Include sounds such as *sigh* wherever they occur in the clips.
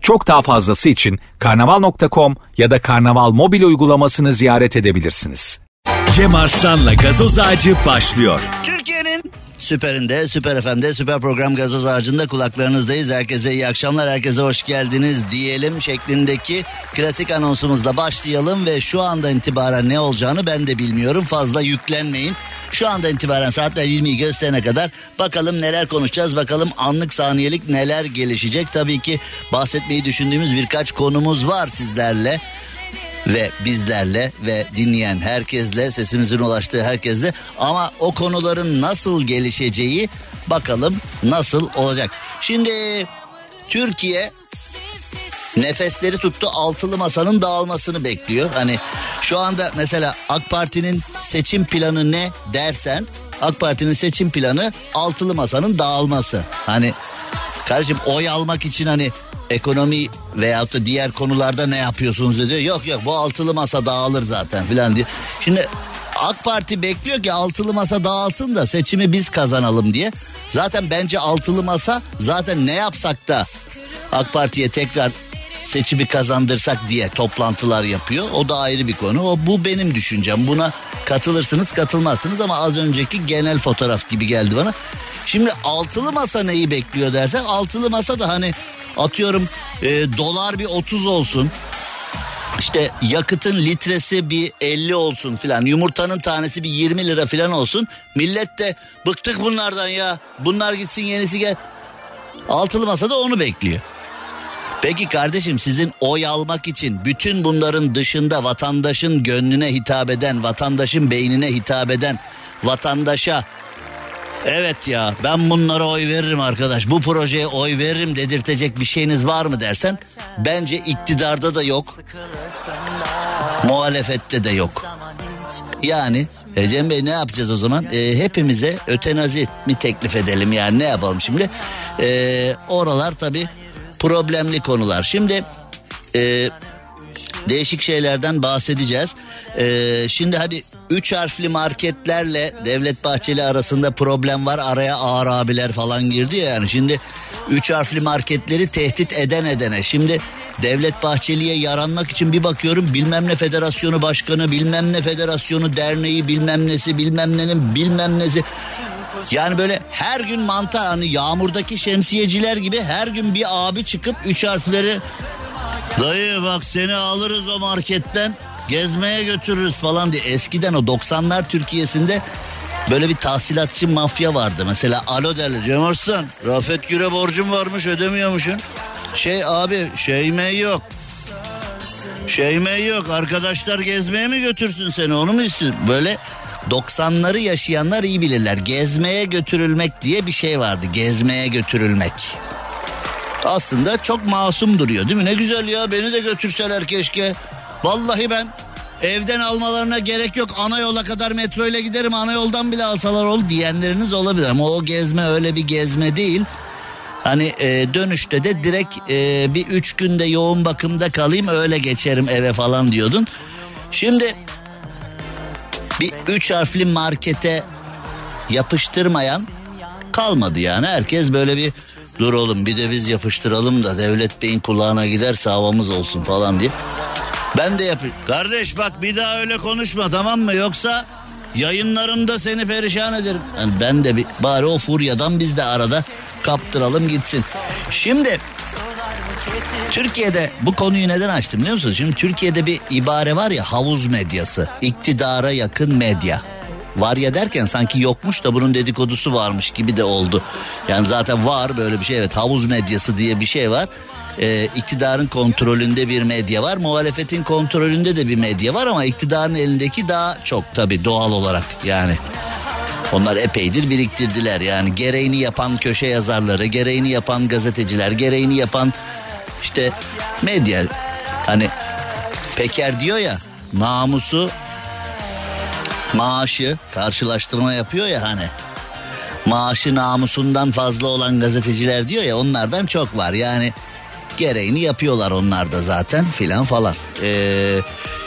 Çok daha fazlası için karnaval.com ya da karnaval mobil uygulamasını ziyaret edebilirsiniz. Cem Arslan'la gazoz ağacı başlıyor. Türkiye'nin süperinde, süper FM'de, süper program gazoz ağacında kulaklarınızdayız. Herkese iyi akşamlar, herkese hoş geldiniz diyelim şeklindeki klasik anonsumuzla başlayalım ve şu anda itibaren ne olacağını ben de bilmiyorum. Fazla yüklenmeyin. Şu anda itibaren saatler 20'yi gösterene kadar bakalım neler konuşacağız. Bakalım anlık saniyelik neler gelişecek. Tabii ki bahsetmeyi düşündüğümüz birkaç konumuz var sizlerle ve bizlerle ve dinleyen herkesle sesimizin ulaştığı herkesle ama o konuların nasıl gelişeceği bakalım nasıl olacak. Şimdi Türkiye nefesleri tuttu altılı masanın dağılmasını bekliyor. Hani şu anda mesela AK Parti'nin seçim planı ne dersen AK Parti'nin seçim planı altılı masanın dağılması. Hani kardeşim oy almak için hani ekonomi veyahut da diğer konularda ne yapıyorsunuz dedi. Yok yok bu altılı masa dağılır zaten filan diye. Şimdi AK Parti bekliyor ki altılı masa dağılsın da seçimi biz kazanalım diye. Zaten bence altılı masa zaten ne yapsak da AK Parti'ye tekrar seçimi kazandırsak diye toplantılar yapıyor. O da ayrı bir konu. O bu benim düşüncem. Buna katılırsınız, katılmazsınız ama az önceki genel fotoğraf gibi geldi bana. Şimdi altılı masa neyi bekliyor dersen altılı masa da hani atıyorum e, dolar bir 30 olsun. İşte yakıtın litresi bir 50 olsun filan. Yumurtanın tanesi bir 20 lira filan olsun. Millet de bıktık bunlardan ya. Bunlar gitsin yenisi gel. Altılı masa da onu bekliyor. Peki kardeşim sizin oy almak için bütün bunların dışında vatandaşın gönlüne hitap eden, vatandaşın beynine hitap eden, vatandaşa evet ya ben bunlara oy veririm arkadaş bu projeye oy veririm dedirtecek bir şeyiniz var mı dersen bence iktidarda da yok muhalefette de yok. Yani e, Cem Bey ne yapacağız o zaman? E, hepimize ötenazi mi teklif edelim yani ne yapalım şimdi? E, oralar tabii problemli konular. Şimdi e, değişik şeylerden bahsedeceğiz. E, şimdi hadi üç harfli marketlerle Devlet Bahçeli arasında problem var. Araya ağır abiler falan girdi ya yani. Şimdi üç harfli marketleri tehdit eden edene. Şimdi Devlet Bahçeli'ye yaranmak için bir bakıyorum bilmem ne federasyonu başkanı bilmem ne federasyonu derneği bilmem nesi bilmem nenin bilmem nesi yani böyle her gün mantar hani yağmurdaki şemsiyeciler gibi her gün bir abi çıkıp üç harfleri dayı bak seni alırız o marketten gezmeye götürürüz falan diye. Eskiden o 90'lar Türkiye'sinde böyle bir tahsilatçı mafya vardı. Mesela alo derler Cem Arslan Rafet Güre borcum varmış ödemiyormuşsun. Şey abi şey mi yok. Şey mi yok arkadaşlar gezmeye mi götürsün seni onu mu istiyorsun? Böyle 90'ları yaşayanlar iyi bilirler. Gezmeye götürülmek diye bir şey vardı. Gezmeye götürülmek. Aslında çok masum duruyor değil mi? Ne güzel ya beni de götürseler keşke. Vallahi ben evden almalarına gerek yok. Ana yola kadar metro ile giderim. Ana yoldan bile alsalar ol diyenleriniz olabilir. Ama o gezme öyle bir gezme değil. Hani e, dönüşte de direkt e, bir üç günde yoğun bakımda kalayım öyle geçerim eve falan diyordun. Şimdi bir üç harfli markete yapıştırmayan kalmadı yani. Herkes böyle bir dur oğlum bir de biz yapıştıralım da devlet beyin kulağına giderse havamız olsun falan diye. Ben de yapayım. Kardeş bak bir daha öyle konuşma tamam mı? Yoksa Yayınlarımda seni perişan ederim. Yani ben de bir, bari o furyadan biz de arada kaptıralım gitsin. Şimdi Türkiye'de bu konuyu neden açtım biliyor musunuz? Şimdi Türkiye'de bir ibare var ya havuz medyası. iktidara yakın medya. Var ya derken sanki yokmuş da bunun dedikodusu varmış gibi de oldu. Yani zaten var böyle bir şey evet havuz medyası diye bir şey var. Ee, iktidarın kontrolünde bir medya var. Muhalefetin kontrolünde de bir medya var ama iktidarın elindeki daha çok tabii doğal olarak yani. Onlar epeydir biriktirdiler yani gereğini yapan köşe yazarları, gereğini yapan gazeteciler, gereğini yapan işte medya. Hani Peker diyor ya namusu maaşı karşılaştırma yapıyor ya hani. Maaşı namusundan fazla olan gazeteciler diyor ya onlardan çok var. Yani gereğini yapıyorlar onlar da zaten filan falan. Ee,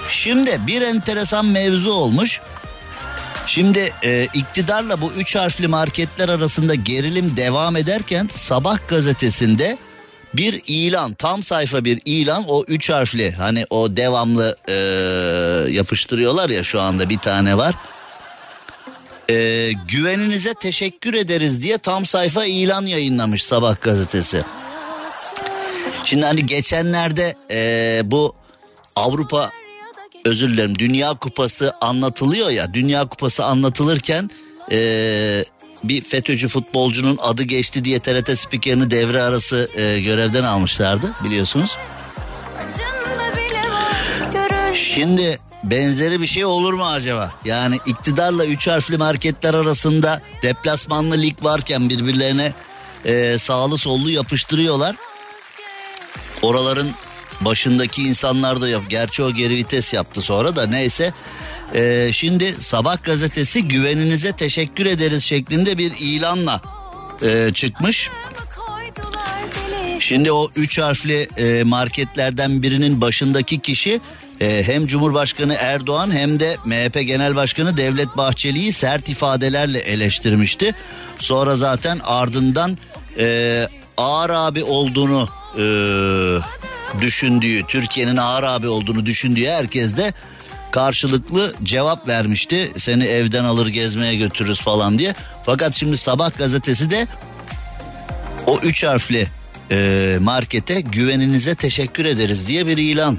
şimdi bir enteresan mevzu olmuş. Şimdi e, iktidarla bu üç harfli marketler arasında gerilim devam ederken Sabah gazetesinde bir ilan tam sayfa bir ilan o üç harfli hani o devamlı e, yapıştırıyorlar ya şu anda bir tane var. E, güveninize teşekkür ederiz diye tam sayfa ilan yayınlamış Sabah gazetesi. Şimdi hani geçenlerde e, bu Avrupa özür dilerim Dünya Kupası anlatılıyor ya Dünya Kupası anlatılırken e, bir FETÖ'cü futbolcunun adı geçti diye TRT spikerini devre arası e, görevden almışlardı biliyorsunuz. Şimdi benzeri bir şey olur mu acaba? Yani iktidarla üç harfli marketler arasında deplasmanlı lig varken birbirlerine e, sağlı sollu yapıştırıyorlar. Oraların başındaki insanlar da yap. Gerçi o geri vites yaptı sonra da neyse. Ee, şimdi Sabah gazetesi güveninize teşekkür ederiz şeklinde bir ilanla e, çıkmış. Şimdi o üç harfli e, marketlerden birinin başındaki kişi e, hem Cumhurbaşkanı Erdoğan hem de MHP Genel Başkanı Devlet Bahçeli'yi sert ifadelerle eleştirmişti. Sonra zaten ardından e, ağır abi olduğunu e, düşündüğü, Türkiye'nin ağır abi olduğunu düşündüğü herkes de karşılıklı cevap vermişti. Seni evden alır gezmeye götürürüz falan diye. Fakat şimdi Sabah gazetesi de o üç harfli e, markete güveninize teşekkür ederiz diye bir ilan.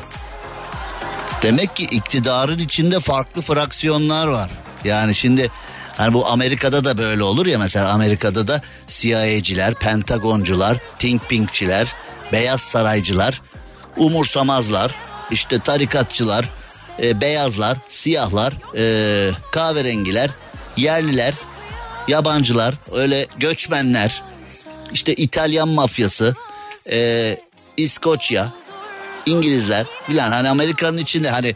Demek ki iktidarın içinde farklı fraksiyonlar var. Yani şimdi hani bu Amerika'da da böyle olur ya mesela Amerika'da da CIA'ciler, Pentagoncular, Think Pink'çiler, Beyaz Saraycılar, umursamazlar, işte tarikatçılar, e, beyazlar, siyahlar, e, kahverengiler, yerliler, yabancılar, öyle göçmenler, işte İtalyan mafyası, e, İskoçya, İngilizler filan. Hani Amerika'nın içinde hani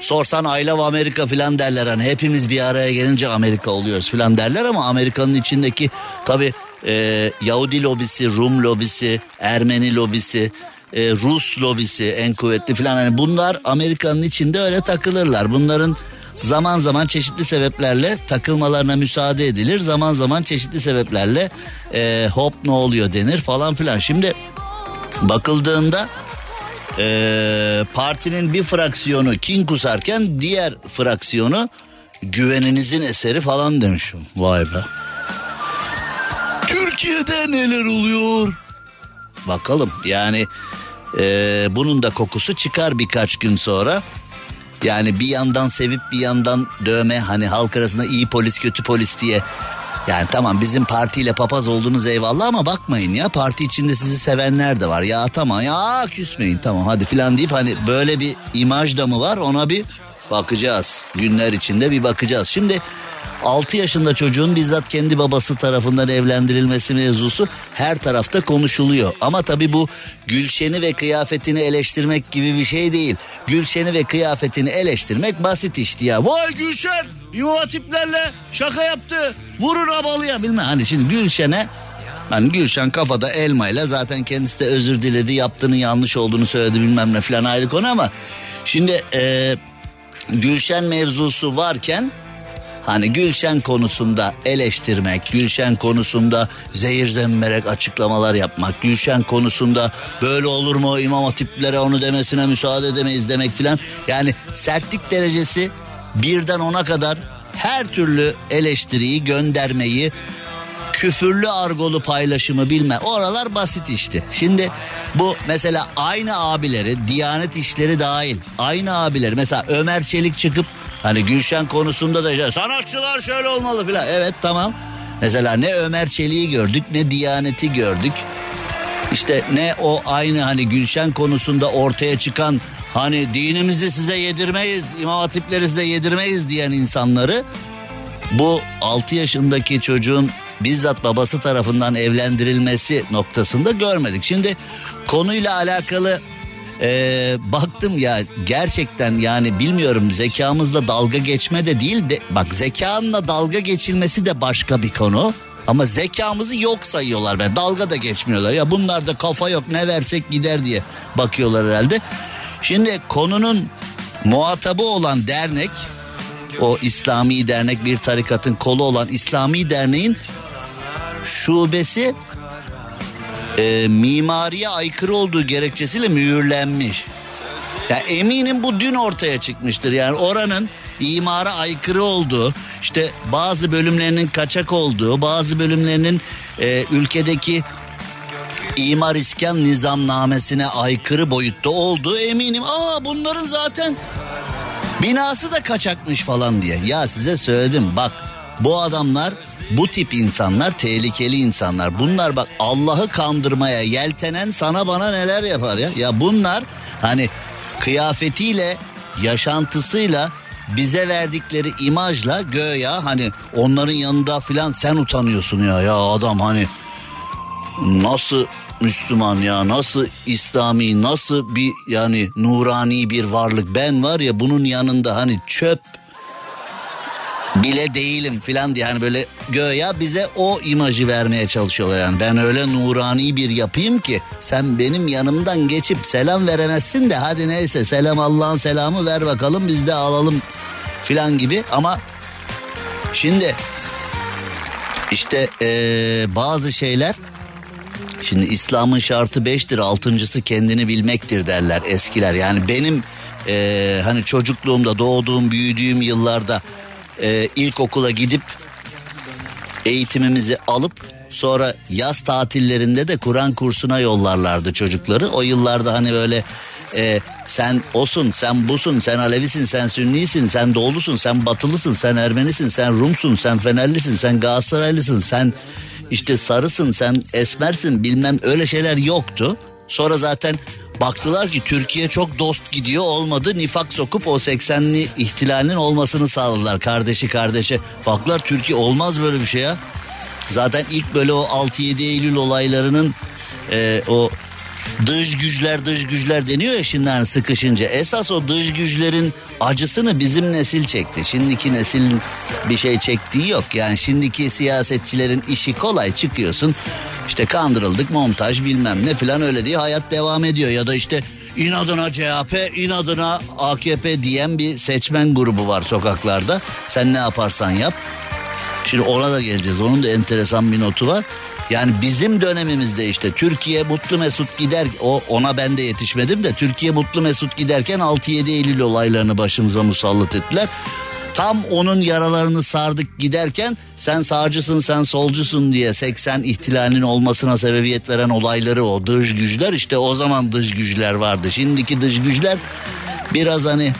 sorsan I love Amerika filan derler. Hani hepimiz bir araya gelince Amerika oluyoruz filan derler ama Amerika'nın içindeki tabi e, Yahudi lobisi, Rum lobisi, Ermeni lobisi, e, Rus lobisi en kuvvetli filan hani bunlar Amerika'nın içinde öyle takılırlar. Bunların zaman zaman çeşitli sebeplerle takılmalarına müsaade edilir. Zaman zaman çeşitli sebeplerle e, hop ne oluyor denir falan filan. Şimdi bakıldığında e, partinin bir fraksiyonu kin kusarken diğer fraksiyonu güveninizin eseri falan demişim. Vay be. Türkiye'de neler oluyor? Bakalım yani e, bunun da kokusu çıkar birkaç gün sonra. Yani bir yandan sevip bir yandan dövme hani halk arasında iyi polis kötü polis diye. Yani tamam bizim partiyle papaz olduğunuz eyvallah ama bakmayın ya parti içinde sizi sevenler de var. Ya tamam ya küsmeyin tamam hadi filan deyip hani böyle bir imaj da mı var ona bir bakacağız. Günler içinde bir bakacağız. Şimdi 6 yaşında çocuğun bizzat kendi babası tarafından evlendirilmesi mevzusu her tarafta konuşuluyor. Ama tabii bu Gülşen'i ve kıyafetini eleştirmek gibi bir şey değil. Gülşen'i ve kıyafetini eleştirmek basit işti ya. Vay Gülşen yuva tiplerle şaka yaptı. Vurur abalıya bilmem. Hani şimdi Gülşen'e Hani Gülşen kafada elmayla zaten kendisi de özür diledi yaptığının yanlış olduğunu söyledi bilmem ne falan ayrı konu ama şimdi e, Gülşen mevzusu varken Hani Gülşen konusunda eleştirmek, Gülşen konusunda zehir zemberek açıklamalar yapmak, Gülşen konusunda böyle olur mu imam hatiplere onu demesine müsaade edemeyiz demek filan. Yani sertlik derecesi birden ona kadar her türlü eleştiriyi göndermeyi küfürlü argolu paylaşımı bilme oralar basit işte. Şimdi bu mesela aynı abileri Diyanet işleri dahil aynı abileri mesela Ömer Çelik çıkıp hani Gülşen konusunda da sanatçılar şöyle olmalı filan evet tamam. Mesela ne Ömer Çelik'i gördük ne Diyanet'i gördük. İşte ne o aynı hani Gülşen konusunda ortaya çıkan hani dinimizi size yedirmeyiz, imam hatipleri size yedirmeyiz diyen insanları bu 6 yaşındaki çocuğun bizzat babası tarafından evlendirilmesi noktasında görmedik. Şimdi konuyla alakalı e, baktım ya gerçekten yani bilmiyorum zekamızla dalga geçme de değil de bak zekanla dalga geçilmesi de başka bir konu. Ama zekamızı yok sayıyorlar ben dalga da geçmiyorlar ya bunlar da kafa yok ne versek gider diye bakıyorlar herhalde. Şimdi konunun muhatabı olan dernek o İslami dernek bir tarikatın kolu olan İslami derneğin şubesi e, mimariye aykırı olduğu gerekçesiyle mühürlenmiş. Ya eminim bu dün ortaya çıkmıştır. Yani oranın imara aykırı olduğu, işte bazı bölümlerinin kaçak olduğu, bazı bölümlerinin e, ülkedeki imar iskan nizamnamesine aykırı boyutta olduğu eminim. Aa bunların zaten binası da kaçakmış falan diye. Ya size söyledim bak bu adamlar bu tip insanlar tehlikeli insanlar. Bunlar bak Allah'ı kandırmaya yeltenen sana bana neler yapar ya. Ya bunlar hani kıyafetiyle yaşantısıyla bize verdikleri imajla göya hani onların yanında filan sen utanıyorsun ya ya adam hani nasıl Müslüman ya nasıl İslami nasıl bir yani nurani bir varlık ben var ya bunun yanında hani çöp bile değilim filan diye hani böyle göya bize o imajı vermeye çalışıyorlar yani ben öyle nurani bir yapayım ki sen benim yanımdan geçip selam veremezsin de hadi neyse selam Allah'ın selamı ver bakalım biz de alalım filan gibi ama şimdi işte ee, bazı şeyler Şimdi İslam'ın şartı beştir, altıncısı kendini bilmektir derler eskiler. Yani benim e, hani çocukluğumda doğduğum, büyüdüğüm yıllarda e, ilkokula gidip eğitimimizi alıp sonra yaz tatillerinde de Kur'an kursuna yollarlardı çocukları. O yıllarda hani böyle e, sen osun, sen busun, sen Alevisin, sen Sünnisin, sen Doğulusun, sen Batılısın, sen Ermenisin, sen Rumsun, sen Fenerlisin, sen Galatasaraylısın, sen işte sarısın, sen esmersin bilmem öyle şeyler yoktu. Sonra zaten baktılar ki Türkiye çok dost gidiyor olmadı nifak sokup o 80'li ihtilalinin olmasını sağladılar kardeşi kardeşe. Baklar Türkiye olmaz böyle bir şey ya. Zaten ilk böyle o 6-7 Eylül olaylarının e, o dış güçler dış güçler deniyor ya şimdi sıkışınca. Esas o dış güçlerin acısını bizim nesil çekti. Şimdiki nesil bir şey çektiği yok. Yani şimdiki siyasetçilerin işi kolay çıkıyorsun. İşte kandırıldık montaj bilmem ne falan öyle diye hayat devam ediyor. Ya da işte inadına CHP inadına AKP diyen bir seçmen grubu var sokaklarda. Sen ne yaparsan yap. Şimdi ona da geleceğiz. Onun da enteresan bir notu var. Yani bizim dönemimizde işte Türkiye mutlu mesut gider o ona ben de yetişmedim de Türkiye mutlu mesut giderken 6-7 Eylül olaylarını başımıza musallat ettiler. Tam onun yaralarını sardık giderken sen sağcısın sen solcusun diye 80 ihtilalinin olmasına sebebiyet veren olayları o dış güçler işte o zaman dış güçler vardı. Şimdiki dış güçler biraz hani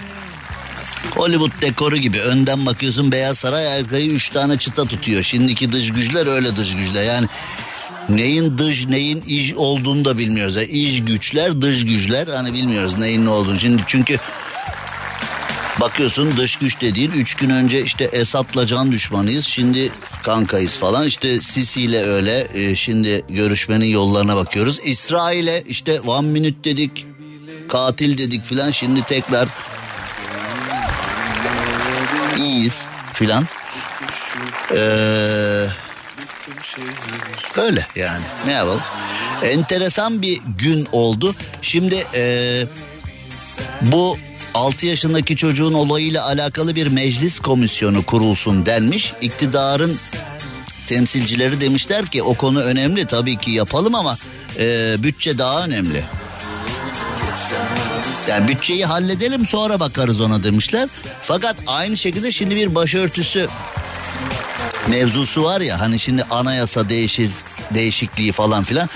Hollywood dekoru gibi önden bakıyorsun Beyaz Saray arkayı üç tane çıta tutuyor. Şimdiki dış güçler öyle dış güçler yani neyin dış neyin iç olduğunu da bilmiyoruz. Yani iç güçler dış güçler hani bilmiyoruz neyin ne olduğunu. Şimdi çünkü bakıyorsun dış güç dediğin üç gün önce işte Esad'la can düşmanıyız şimdi kankayız falan işte Sisi ile öyle e, şimdi görüşmenin yollarına bakıyoruz. İsrail'e işte one minute dedik katil dedik filan şimdi tekrar iyiyiz filan. Ee, öyle yani ne yapalım. Enteresan bir gün oldu. Şimdi e, bu 6 yaşındaki çocuğun olayıyla alakalı bir meclis komisyonu kurulsun denmiş. İktidarın temsilcileri demişler ki o konu önemli tabii ki yapalım ama e, bütçe daha önemli. Yani bütçeyi halledelim sonra bakarız ona demişler. Fakat aynı şekilde şimdi bir başörtüsü mevzusu var ya hani şimdi anayasa değişir değişikliği falan filan.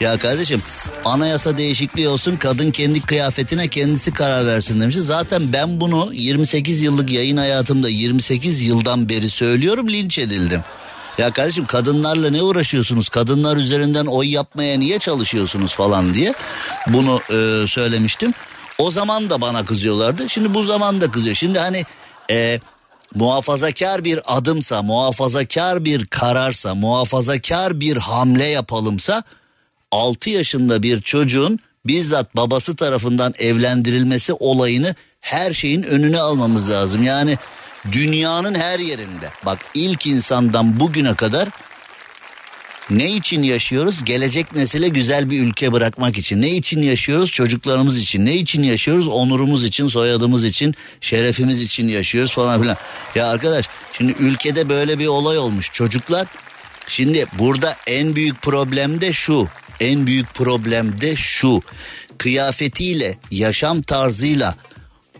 Ya kardeşim anayasa değişikliği olsun kadın kendi kıyafetine kendisi karar versin demişti. Zaten ben bunu 28 yıllık yayın hayatımda 28 yıldan beri söylüyorum linç edildim. Ya kardeşim kadınlarla ne uğraşıyorsunuz? Kadınlar üzerinden oy yapmaya niye çalışıyorsunuz falan diye bunu e, söylemiştim. O zaman da bana kızıyorlardı. Şimdi bu zaman da kızıyor. Şimdi hani e, muhafazakar bir adımsa, muhafazakar bir kararsa, muhafazakar bir hamle yapalımsa 6 yaşında bir çocuğun bizzat babası tarafından evlendirilmesi olayını her şeyin önüne almamız lazım. Yani dünyanın her yerinde bak ilk insandan bugüne kadar ne için yaşıyoruz? Gelecek nesile güzel bir ülke bırakmak için. Ne için yaşıyoruz? Çocuklarımız için. Ne için yaşıyoruz? Onurumuz için, soyadımız için, şerefimiz için yaşıyoruz falan filan. Ya arkadaş şimdi ülkede böyle bir olay olmuş. Çocuklar şimdi burada en büyük problem de şu. En büyük problem de şu. Kıyafetiyle, yaşam tarzıyla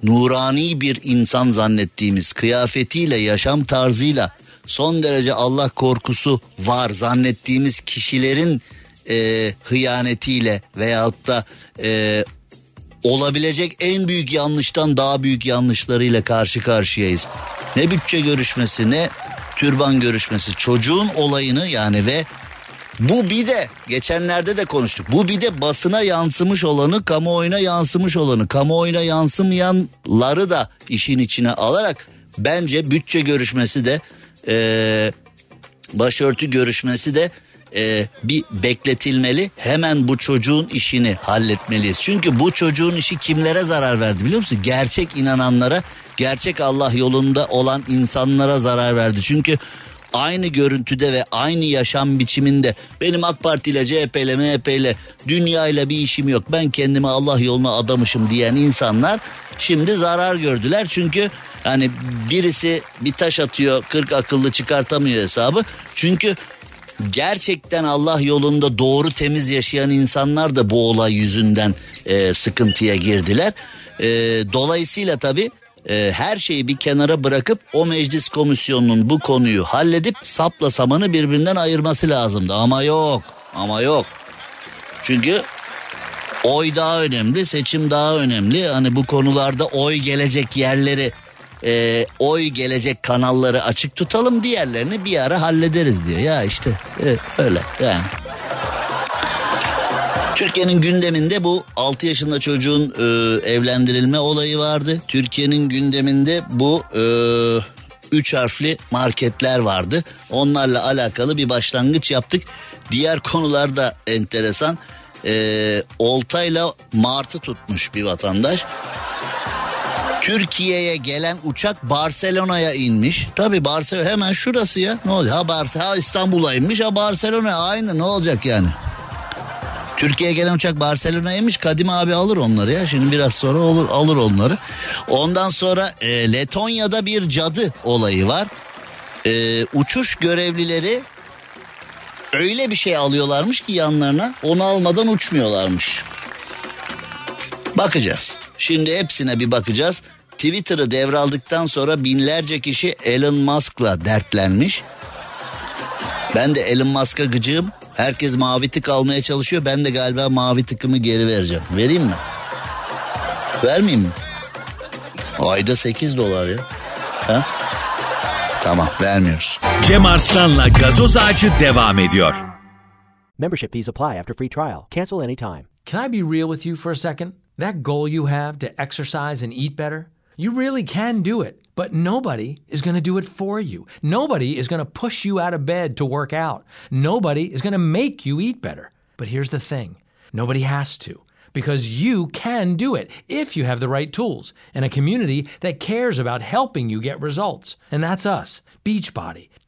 nurani bir insan zannettiğimiz kıyafetiyle, yaşam tarzıyla son derece Allah korkusu var zannettiğimiz kişilerin e, hıyanetiyle veyahut da e, olabilecek en büyük yanlıştan daha büyük yanlışlarıyla karşı karşıyayız. Ne bütçe görüşmesi ne türban görüşmesi çocuğun olayını yani ve bu bir de geçenlerde de konuştuk. Bu bir de basına yansımış olanı, kamuoyuna yansımış olanı, kamuoyuna yansımayanları da işin içine alarak bence bütçe görüşmesi de e, başörtü görüşmesi de e, bir bekletilmeli. Hemen bu çocuğun işini halletmeliyiz. Çünkü bu çocuğun işi kimlere zarar verdi biliyor musun? Gerçek inananlara, gerçek Allah yolunda olan insanlara zarar verdi. Çünkü aynı görüntüde ve aynı yaşam biçiminde benim AK Parti ile CHP ile MHP ile dünya ile bir işim yok. Ben kendimi Allah yoluna adamışım diyen insanlar şimdi zarar gördüler. Çünkü yani birisi bir taş atıyor 40 akıllı çıkartamıyor hesabı. Çünkü gerçekten Allah yolunda doğru temiz yaşayan insanlar da bu olay yüzünden e, sıkıntıya girdiler. E, dolayısıyla tabii e, her şeyi bir kenara bırakıp o meclis komisyonunun bu konuyu halledip sapla samanı birbirinden ayırması lazımdı. Ama yok ama yok. Çünkü oy daha önemli seçim daha önemli. Hani bu konularda oy gelecek yerleri e, oy gelecek kanalları açık tutalım diğerlerini bir ara hallederiz diyor. Ya işte e, öyle yani. Türkiye'nin gündeminde bu 6 yaşında çocuğun e, evlendirilme olayı vardı. Türkiye'nin gündeminde bu e, 3 harfli marketler vardı. Onlarla alakalı bir başlangıç yaptık. Diğer konular da enteresan. E, oltayla martı tutmuş bir vatandaş. Türkiye'ye gelen uçak Barcelona'ya inmiş. Tabi Barcelona hemen şurası ya. Ne olacak? Ha, Barcelona, ha İstanbul'a inmiş ha Barcelona aynı ne olacak yani? Türkiye'ye gelen uçak Barcelona'ya inmiş. Kadim abi alır onları ya. Şimdi biraz sonra olur alır onları. Ondan sonra e, Letonya'da bir cadı olayı var. E, uçuş görevlileri öyle bir şey alıyorlarmış ki yanlarına onu almadan uçmuyorlarmış. Bakacağız. Şimdi hepsine bir bakacağız. Twitter'ı devraldıktan sonra binlerce kişi Elon Musk'la dertlenmiş. Ben de Elon Musk'a gıcığım. Herkes mavi tık almaya çalışıyor. Ben de galiba mavi tıkımı geri vereceğim. Vereyim mi? Vermeyeyim mi? Ayda 8 dolar ya. Ha? Tamam vermiyoruz. Cem Arslan'la gazoz ağacı devam ediyor. Membership fees apply after free trial. Cancel anytime. Can I be real with you for a second? That goal you have to exercise and eat better, you really can do it. But nobody is going to do it for you. Nobody is going to push you out of bed to work out. Nobody is going to make you eat better. But here's the thing nobody has to. Because you can do it if you have the right tools and a community that cares about helping you get results. And that's us, Beachbody.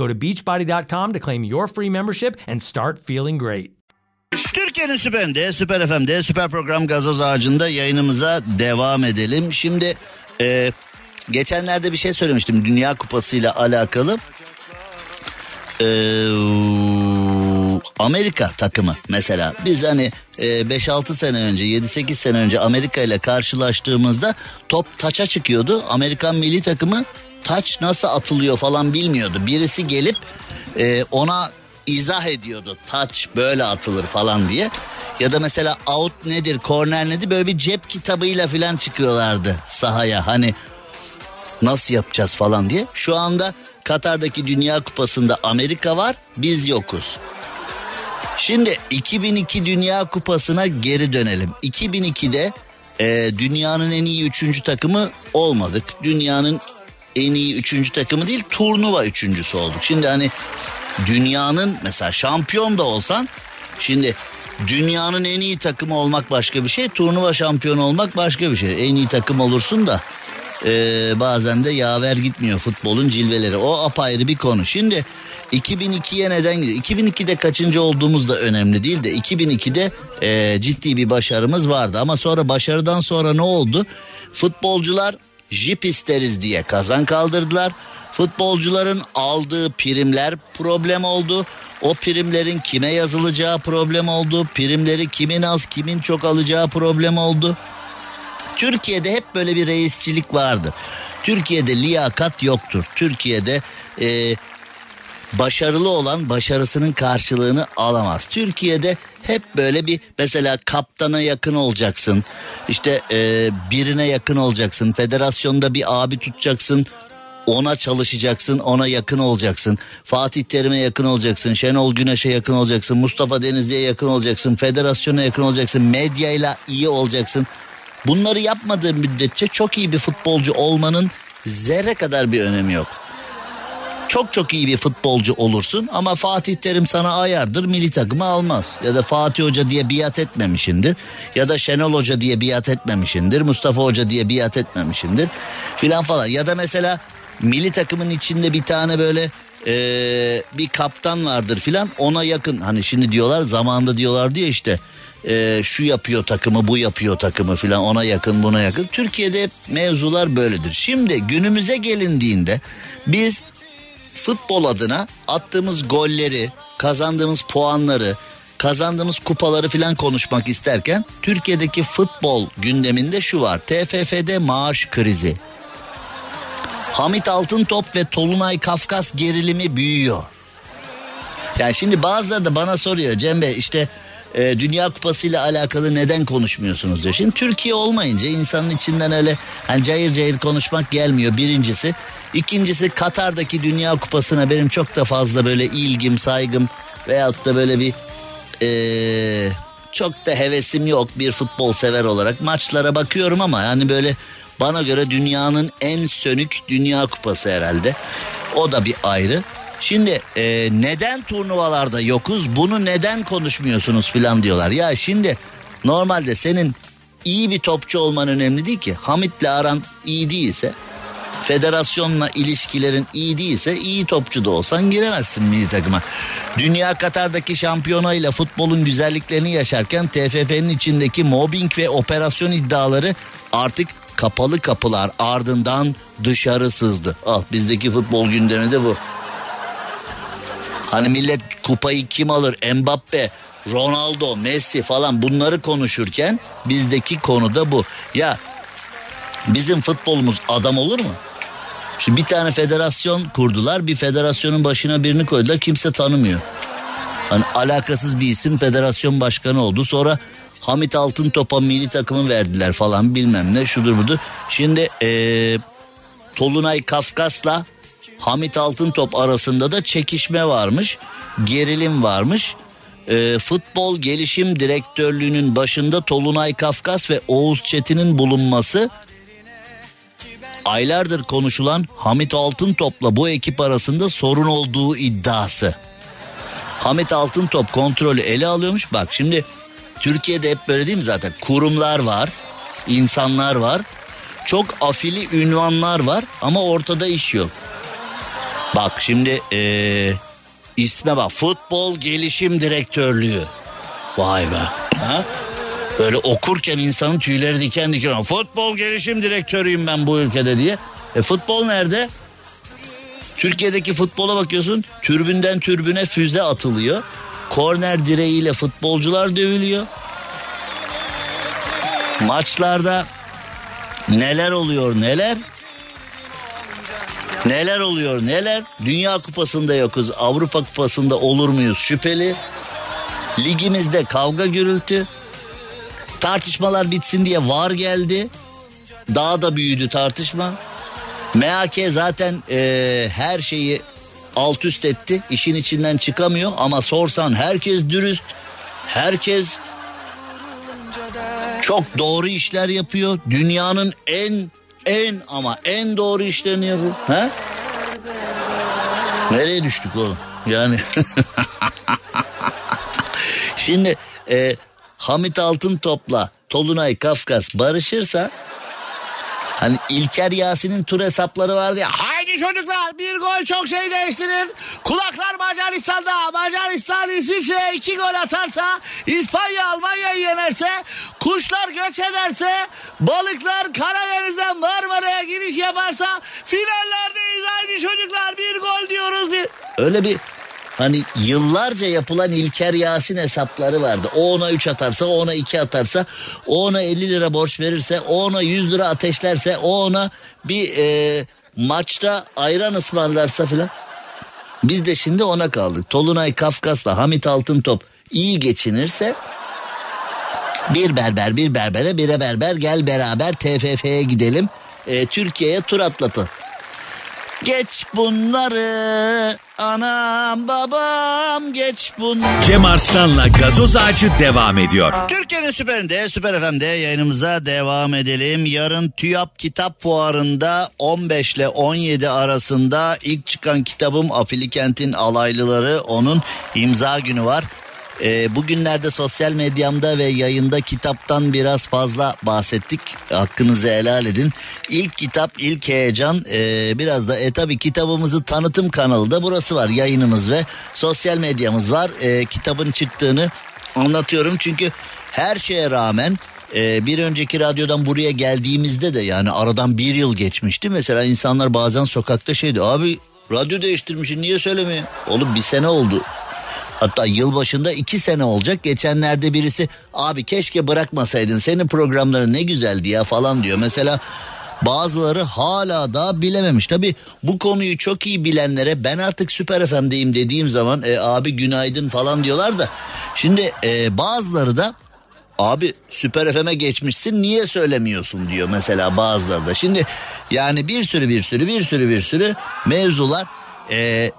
Go to beachbody.com to claim your free membership and start feeling great. Türkiye'nin süperinde, süper FM'de, süper program gazoz ağacında yayınımıza devam edelim. Şimdi e, geçenlerde bir şey söylemiştim Dünya Kupası ile alakalı. E, Amerika takımı mesela biz hani e, 5-6 sene önce 7-8 sene önce Amerika ile karşılaştığımızda top taça çıkıyordu. Amerikan milli takımı taç nasıl atılıyor falan bilmiyordu. Birisi gelip e, ona izah ediyordu. Taç böyle atılır falan diye. Ya da mesela out nedir, corner nedir böyle bir cep kitabıyla falan çıkıyorlardı sahaya. Hani nasıl yapacağız falan diye. Şu anda Katar'daki Dünya Kupası'nda Amerika var, biz yokuz. Şimdi 2002 Dünya Kupası'na geri dönelim. 2002'de e, dünyanın en iyi üçüncü takımı olmadık. Dünyanın en iyi üçüncü takımı değil turnuva üçüncüsü olduk. Şimdi hani dünyanın mesela şampiyon da olsan şimdi dünyanın en iyi takımı olmak başka bir şey. Turnuva şampiyonu olmak başka bir şey. En iyi takım olursun da e, bazen de yaver gitmiyor futbolun cilveleri. O apayrı bir konu. Şimdi 2002'ye neden gidiyor? 2002'de kaçıncı olduğumuz da önemli değil de 2002'de e, ciddi bir başarımız vardı. Ama sonra başarıdan sonra ne oldu? Futbolcular jip isteriz diye kazan kaldırdılar. Futbolcuların aldığı primler problem oldu. O primlerin kime yazılacağı problem oldu. Primleri kimin az kimin çok alacağı problem oldu. Türkiye'de hep böyle bir reisçilik vardır. Türkiye'de liyakat yoktur. Türkiye'de e, başarılı olan başarısının karşılığını alamaz. Türkiye'de hep böyle bir mesela kaptana yakın olacaksın. İşte e, birine yakın olacaksın. Federasyonda bir abi tutacaksın. Ona çalışacaksın, ona yakın olacaksın. Fatih Terim'e yakın olacaksın, Şenol Güneş'e yakın olacaksın, Mustafa Denizli'ye yakın olacaksın, federasyona yakın olacaksın, medyayla iyi olacaksın. Bunları yapmadığın müddetçe çok iyi bir futbolcu olmanın zerre kadar bir önemi yok. Çok çok iyi bir futbolcu olursun ama Fatih Terim sana ayardır milli takımı almaz. Ya da Fatih Hoca diye biat etmemişindir. Ya da Şenol Hoca diye biat etmemişindir. Mustafa Hoca diye biat etmemişindir. Filan falan. Ya da mesela milli takımın içinde bir tane böyle ee, bir kaptan vardır filan ona yakın. Hani şimdi diyorlar zamanında diyorlar diye işte e, şu yapıyor takımı bu yapıyor takımı filan ona yakın buna yakın. Türkiye'de mevzular böyledir. Şimdi günümüze gelindiğinde biz futbol adına attığımız golleri, kazandığımız puanları, kazandığımız kupaları filan konuşmak isterken Türkiye'deki futbol gündeminde şu var. TFF'de maaş krizi. Hamit Altıntop ve Tolunay Kafkas gerilimi büyüyor. Yani şimdi bazıları da bana soruyor Cem Bey işte e, Dünya Kupası ile alakalı neden konuşmuyorsunuz diyor. Şimdi Türkiye olmayınca insanın içinden öyle hani cayır cayır konuşmak gelmiyor birincisi. İkincisi Katar'daki Dünya Kupası'na benim çok da fazla böyle ilgim, saygım veyahut da böyle bir e, çok da hevesim yok bir futbol sever olarak. Maçlara bakıyorum ama yani böyle bana göre dünyanın en sönük Dünya Kupası herhalde. O da bir ayrı. Şimdi e, neden turnuvalarda yokuz bunu neden konuşmuyorsunuz filan diyorlar. Ya şimdi normalde senin iyi bir topçu olman önemli değil ki. Hamit'le aran iyi değilse federasyonla ilişkilerin iyi değilse iyi topçu da olsan giremezsin milli takıma. Dünya Katar'daki şampiyonayla futbolun güzelliklerini yaşarken TFF'nin içindeki mobbing ve operasyon iddiaları artık kapalı kapılar ardından dışarı sızdı. Ah bizdeki futbol gündemi de bu. Hani millet kupayı kim alır? Mbappe, Ronaldo, Messi falan bunları konuşurken bizdeki konu da bu. Ya bizim futbolumuz adam olur mu? Şimdi bir tane federasyon kurdular. Bir federasyonun başına birini koydular. Kimse tanımıyor. Hani alakasız bir isim federasyon başkanı oldu. Sonra Hamit Altıntop'a milli takımı verdiler falan bilmem ne şudur budur. Şimdi ee, Tolunay Kafkas'la Hamit Altıntop arasında da çekişme varmış. Gerilim varmış. E, futbol gelişim direktörlüğünün başında Tolunay Kafkas ve Oğuz Çetin'in bulunması aylardır konuşulan Hamit Altıntop'la bu ekip arasında sorun olduğu iddiası. Hamit Altıntop kontrolü ele alıyormuş. Bak şimdi Türkiye'de hep böyle değil mi zaten? Kurumlar var, insanlar var. Çok afili ünvanlar var ama ortada iş yok. Bak şimdi ee, isme bak futbol gelişim direktörlüğü. Vay be. Ha? Böyle okurken insanın tüyleri diken diken. Futbol gelişim direktörüyüm ben bu ülkede diye. E futbol nerede? Türkiye'deki futbola bakıyorsun. Türbünden türbüne füze atılıyor. Korner direğiyle futbolcular dövülüyor. Maçlarda neler oluyor neler? Neler oluyor neler? Dünya kupasında yokuz. Avrupa kupasında olur muyuz şüpheli. Ligimizde kavga gürültü. Tartışmalar bitsin diye var geldi. Daha da büyüdü tartışma. MHK zaten e, her şeyi alt üst etti. İşin içinden çıkamıyor ama sorsan herkes dürüst. Herkes çok doğru işler yapıyor. Dünyanın en en ama en doğru işlerini yapıyor. Ha? Nereye düştük oğlum? Yani *laughs* Şimdi e, Hamit Altın topla Tolunay Kafkas barışırsa Hani İlker Yasin'in tur hesapları vardı ya. Haydi çocuklar bir gol çok şey değiştirir. Kulaklar Macaristan'da. Macaristan İsviçre iki gol atarsa İspanya Almanya'yı yenerse kuşlar göç ederse balıklar Karadeniz'den Marmara'ya giriş yaparsa finallerdeyiz haydi çocuklar bir gol diyoruz bir. Öyle bir Hani yıllarca yapılan İlker Yasin hesapları vardı. O ona 3 atarsa, o ona 2 atarsa, o ona 50 lira borç verirse, o ona 100 lira ateşlerse, o ona bir e, maçta ayran ısmarlarsa filan. Biz de şimdi ona kaldık. Tolunay Kafkas'la Hamit Altıntop iyi geçinirse bir berber bir berbere bire berber gel beraber TFF'ye gidelim. E, Türkiye'ye tur atlatın. Geç bunları anam babam geç bunları. Cem Arslan'la gazoz ağacı devam ediyor. Türkiye'nin süperinde Süper FM'de yayınımıza devam edelim. Yarın TÜYAP Kitap Fuarı'nda 15 ile 17 arasında ilk çıkan kitabım Afilikent'in Alaylıları onun imza günü var. E, bugünlerde sosyal medyamda ve yayında kitaptan biraz fazla bahsettik. Hakkınızı helal edin. İlk kitap, ilk heyecan. E, biraz da e, tabii kitabımızı tanıtım kanalı da burası var. Yayınımız ve sosyal medyamız var. E, kitabın çıktığını anlatıyorum. Çünkü her şeye rağmen e, bir önceki radyodan buraya geldiğimizde de yani aradan bir yıl geçmişti. Mesela insanlar bazen sokakta şeydi abi radyo değiştirmişsin niye söylemiyor? Oğlum bir sene oldu Hatta yılbaşında iki sene olacak. Geçenlerde birisi abi keşke bırakmasaydın senin programların ne güzeldi ya falan diyor. Mesela bazıları hala da bilememiş. Tabi bu konuyu çok iyi bilenlere ben artık Süper FM'deyim dediğim zaman e, abi günaydın falan diyorlar da. Şimdi e, bazıları da abi Süper FM'e geçmişsin niye söylemiyorsun diyor mesela bazıları da. Şimdi yani bir sürü bir sürü bir sürü bir sürü mevzular e,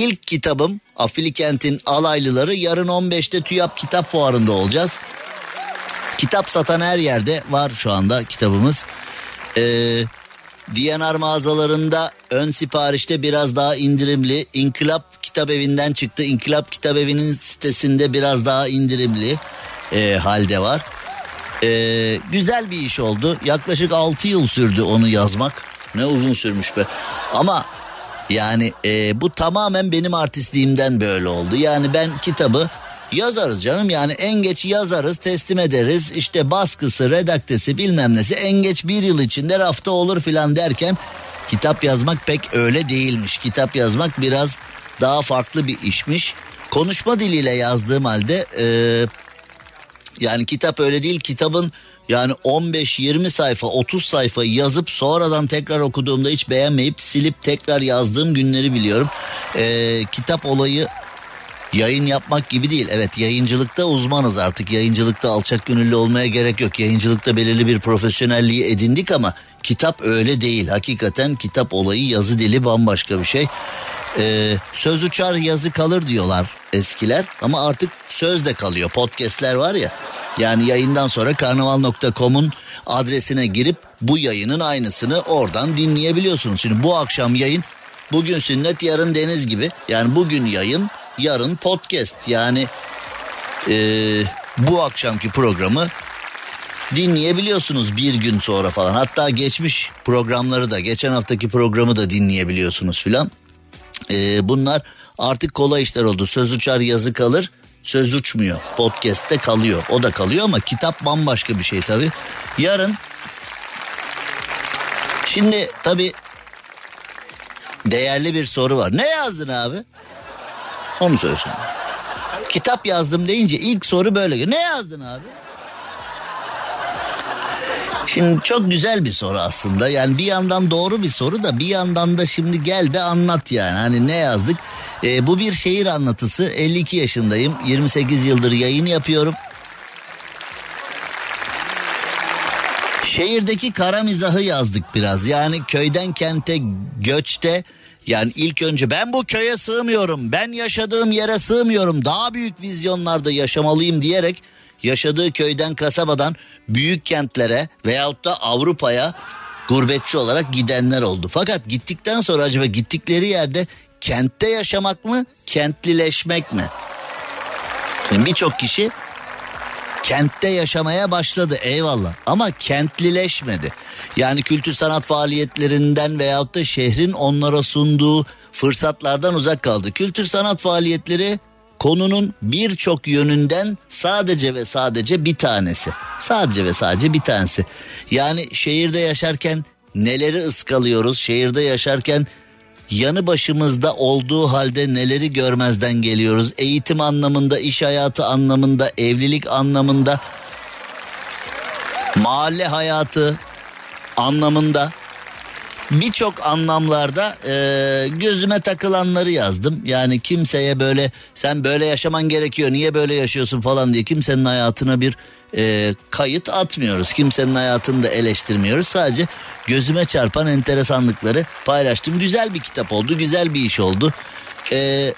İlk kitabım Afilikent'in alaylıları yarın 15'te TÜYAP kitap fuarında olacağız. Kitap satan her yerde var şu anda kitabımız. Ee, DNR mağazalarında ön siparişte biraz daha indirimli. İnkılap Kitap Evi'nden çıktı. İnkılap Kitap Evi'nin sitesinde biraz daha indirimli e, halde var. E, güzel bir iş oldu. Yaklaşık 6 yıl sürdü onu yazmak. Ne uzun sürmüş be. Ama yani e, bu tamamen benim artistliğimden böyle oldu. Yani ben kitabı yazarız canım yani en geç yazarız teslim ederiz işte baskısı redaktesi bilmem nesi en geç bir yıl içinde rafta olur filan derken kitap yazmak pek öyle değilmiş. Kitap yazmak biraz daha farklı bir işmiş. Konuşma diliyle yazdığım halde e, yani kitap öyle değil kitabın yani 15-20 sayfa 30 sayfa yazıp sonradan tekrar okuduğumda hiç beğenmeyip silip tekrar yazdığım günleri biliyorum. Ee, kitap olayı yayın yapmak gibi değil. Evet yayıncılıkta uzmanız artık. Yayıncılıkta alçak gönüllü olmaya gerek yok. Yayıncılıkta belirli bir profesyonelliği edindik ama kitap öyle değil. Hakikaten kitap olayı yazı dili bambaşka bir şey. Ee, söz uçar yazı kalır diyorlar eskiler ama artık söz de kalıyor. Podcast'ler var ya. Yani yayından sonra karnaval.com'un adresine girip bu yayının aynısını oradan dinleyebiliyorsunuz. Şimdi bu akşam yayın bugün sünnet yarın deniz gibi. Yani bugün yayın yarın podcast yani ee, bu akşamki programı dinleyebiliyorsunuz bir gün sonra falan. Hatta geçmiş programları da geçen haftaki programı da dinleyebiliyorsunuz filan. Ee, bunlar artık kolay işler oldu. Söz uçar yazı kalır söz uçmuyor. Podcast'te kalıyor. O da kalıyor ama kitap bambaşka bir şey tabii. Yarın şimdi tabii değerli bir soru var. Ne yazdın abi? Onu söylesene. Kitap yazdım deyince ilk soru böyle. Ne yazdın abi? Şimdi çok güzel bir soru aslında. Yani bir yandan doğru bir soru da bir yandan da şimdi gel de anlat yani. Hani ne yazdık? Ee, bu bir şehir anlatısı. 52 yaşındayım. 28 yıldır yayın yapıyorum. Şehirdeki kara mizahı yazdık biraz. Yani köyden kente göçte yani ilk önce ben bu köye sığmıyorum. Ben yaşadığım yere sığmıyorum. Daha büyük vizyonlarda yaşamalıyım diyerek yaşadığı köyden kasabadan büyük kentlere veyahut da Avrupa'ya gurbetçi olarak gidenler oldu. Fakat gittikten sonra acaba gittikleri yerde kentte yaşamak mı, kentlileşmek mi? Birçok kişi kentte yaşamaya başladı eyvallah ama kentlileşmedi. Yani kültür sanat faaliyetlerinden veyahut da şehrin onlara sunduğu fırsatlardan uzak kaldı. Kültür sanat faaliyetleri konunun birçok yönünden sadece ve sadece bir tanesi. Sadece ve sadece bir tanesi. Yani şehirde yaşarken neleri ıskalıyoruz? Şehirde yaşarken yanı başımızda olduğu halde neleri görmezden geliyoruz? Eğitim anlamında, iş hayatı anlamında, evlilik anlamında, mahalle hayatı anlamında birçok anlamlarda e, gözüme takılanları yazdım. Yani kimseye böyle sen böyle yaşaman gerekiyor niye böyle yaşıyorsun falan diye kimsenin hayatına bir e, kayıt atmıyoruz. Kimsenin hayatını da eleştirmiyoruz. Sadece gözüme çarpan enteresanlıkları paylaştım. Güzel bir kitap oldu, güzel bir iş oldu. E,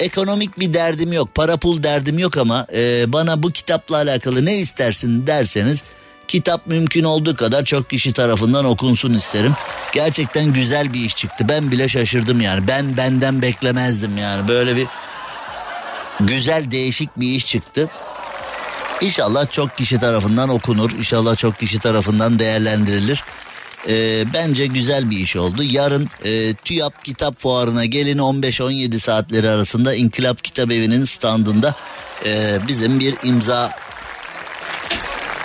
ekonomik bir derdim yok, para pul derdim yok ama e, bana bu kitapla alakalı ne istersin derseniz kitap mümkün olduğu kadar çok kişi tarafından okunsun isterim. Gerçekten güzel bir iş çıktı. Ben bile şaşırdım yani. Ben benden beklemezdim yani. Böyle bir güzel değişik bir iş çıktı. İnşallah çok kişi tarafından okunur. İnşallah çok kişi tarafından değerlendirilir. E, bence güzel bir iş oldu. Yarın e, TÜYAP Kitap Fuarı'na gelin 15-17 saatleri arasında İnkılap Kitap Evi'nin standında e, bizim bir imza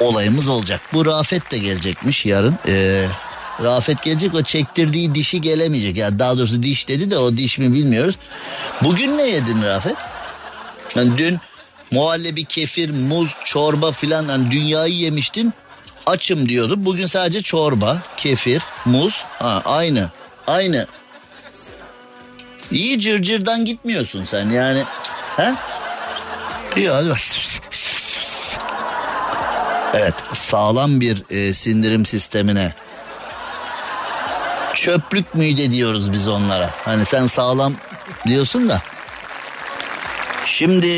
olayımız olacak. Bu Rafet de gelecekmiş yarın. Ee, Rafet gelecek o çektirdiği dişi gelemeyecek. Yani daha doğrusu diş dedi de o diş mi bilmiyoruz. Bugün ne yedin Rafet? Yani dün muhallebi, kefir, muz, çorba filan hani dünyayı yemiştin. Açım diyordu. Bugün sadece çorba, kefir, muz. Ha, aynı. Aynı. İyi cırcırdan gitmiyorsun sen yani. He? İyi hadi. *laughs* Evet sağlam bir e, sindirim sistemine çöplük müyde diyoruz biz onlara. Hani sen sağlam diyorsun da. Şimdi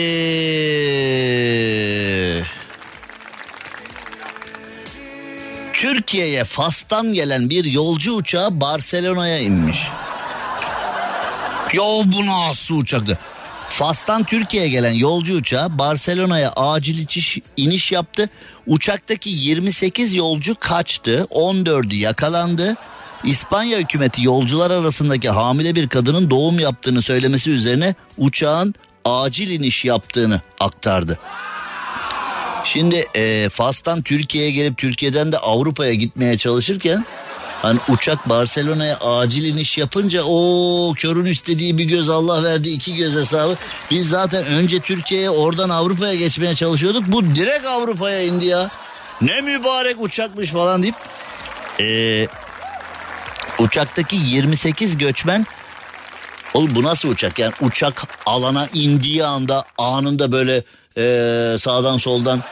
Türkiye'ye Fas'tan gelen bir yolcu uçağı Barcelona'ya inmiş. Ya bu nasıl uçaktı? Fas'tan Türkiye'ye gelen yolcu uçağı Barcelona'ya acil iniş, iniş yaptı. Uçaktaki 28 yolcu kaçtı, 14'ü yakalandı. İspanya hükümeti yolcular arasındaki hamile bir kadının doğum yaptığını söylemesi üzerine uçağın acil iniş yaptığını aktardı. Şimdi e, Fas'tan Türkiye'ye gelip Türkiye'den de Avrupa'ya gitmeye çalışırken Hani uçak Barcelona'ya acil iniş yapınca o körün istediği bir göz Allah verdi iki göz hesabı. Biz zaten önce Türkiye'ye oradan Avrupa'ya geçmeye çalışıyorduk. Bu direkt Avrupa'ya indi ya. Ne mübarek uçakmış falan deyip. Ee, uçaktaki 28 göçmen Oğlum bu nasıl uçak yani uçak alana indiği anda anında böyle e, sağdan soldan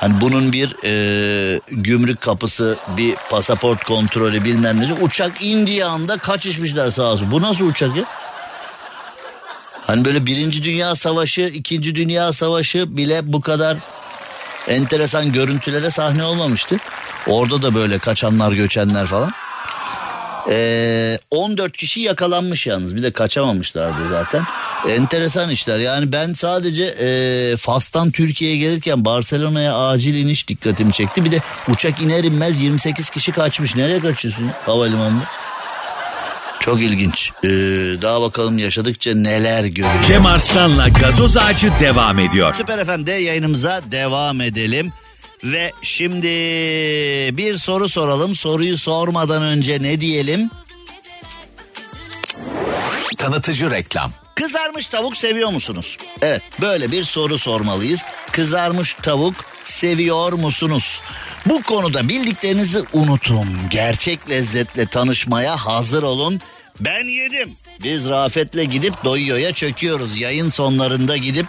Hani bunun bir e, gümrük kapısı, bir pasaport kontrolü bilmem ne. Uçak indiği anda kaçışmışlar sağ olsun. Bu nasıl uçak ya? Hani böyle birinci dünya savaşı, ikinci dünya savaşı bile bu kadar enteresan görüntülere sahne olmamıştı. Orada da böyle kaçanlar göçenler falan. Ee, 14 kişi yakalanmış yalnız bir de kaçamamışlardı zaten. Enteresan işler yani ben sadece e, Fas'tan Türkiye'ye gelirken Barcelona'ya acil iniş dikkatimi çekti. Bir de uçak iner inmez 28 kişi kaçmış. Nereye kaçıyorsun havalimanında? Çok ilginç. Ee, daha bakalım yaşadıkça neler görüyoruz. Cem Arslan'la gazoz ağacı devam ediyor. Süper FM'de yayınımıza devam edelim. Ve şimdi bir soru soralım. Soruyu sormadan önce ne diyelim? Tanıtıcı reklam. Kızarmış tavuk seviyor musunuz? Evet böyle bir soru sormalıyız. Kızarmış tavuk seviyor musunuz? Bu konuda bildiklerinizi unutun. Gerçek lezzetle tanışmaya hazır olun. Ben yedim. Biz Rafet'le gidip Doyuyor'ya çöküyoruz. Yayın sonlarında gidip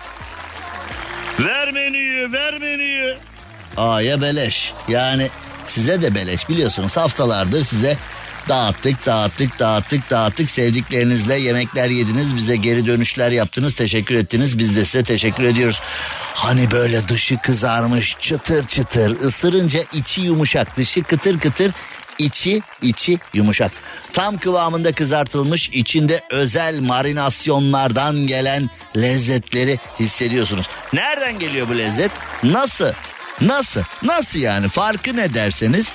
ver menüyü ver menüyü. A'ya beleş. Yani size de beleş biliyorsunuz haftalardır size dağıttık dağıttık dağıttık dağıttık sevdiklerinizle yemekler yediniz bize geri dönüşler yaptınız teşekkür ettiniz biz de size teşekkür ediyoruz. Hani böyle dışı kızarmış çıtır çıtır ısırınca içi yumuşak dışı kıtır kıtır içi içi yumuşak. Tam kıvamında kızartılmış içinde özel marinasyonlardan gelen lezzetleri hissediyorsunuz. Nereden geliyor bu lezzet? Nasıl? Nasıl? Nasıl yani? Farkı ne derseniz?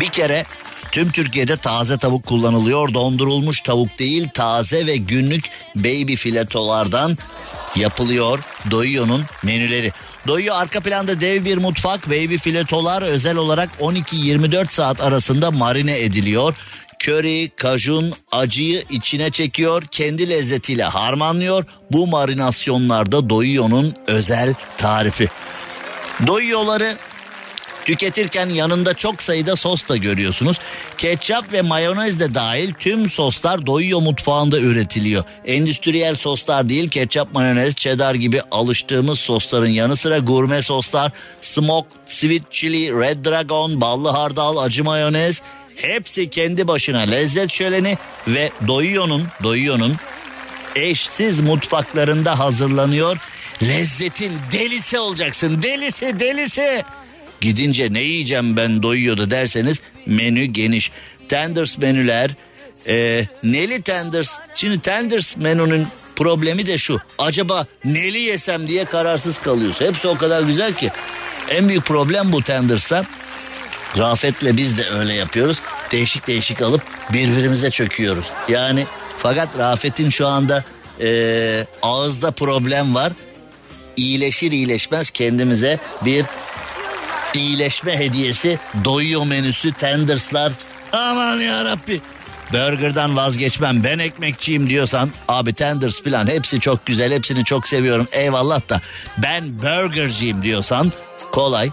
Bir kere tüm Türkiye'de taze tavuk kullanılıyor. Dondurulmuş tavuk değil taze ve günlük baby filetolardan yapılıyor Doyuyor'un menüleri. Doyuyor arka planda dev bir mutfak. Baby filetolar özel olarak 12-24 saat arasında marine ediliyor. Köri, kajun, acıyı içine çekiyor, kendi lezzetiyle harmanlıyor. Bu marinasyonlarda Doyuyor'un özel tarifi. Doyuyorları Tüketirken yanında çok sayıda sos da görüyorsunuz. Ketçap ve mayonez de dahil tüm soslar doyuyor mutfağında üretiliyor. Endüstriyel soslar değil ketçap, mayonez, cheddar gibi alıştığımız sosların yanı sıra gurme soslar, smoke, sweet chili, red dragon, ballı hardal, acı mayonez hepsi kendi başına lezzet şöleni ve doyuyor'un doyuyor'un eşsiz mutfaklarında hazırlanıyor. Lezzetin delisi olacaksın. Delisi, delisi. Gidince ne yiyeceğim ben doyuyordu derseniz menü geniş. Tenders menüler, e, neli tenders. Şimdi tenders menünün problemi de şu. Acaba neli yesem diye kararsız kalıyorsun. Hepsi o kadar güzel ki. En büyük problem bu tenders'ta. Rafet'le biz de öyle yapıyoruz. Değişik değişik alıp birbirimize çöküyoruz. Yani fakat Rafet'in şu anda e, ağızda problem var. İyileşir iyileşmez kendimize bir iyileşme hediyesi doyuyor menüsü tenderslar. Aman ya Rabbi. Burger'dan vazgeçmem ben ekmekçiyim diyorsan abi tenders falan hepsi çok güzel hepsini çok seviyorum eyvallah da ben burgerciyim diyorsan kolay.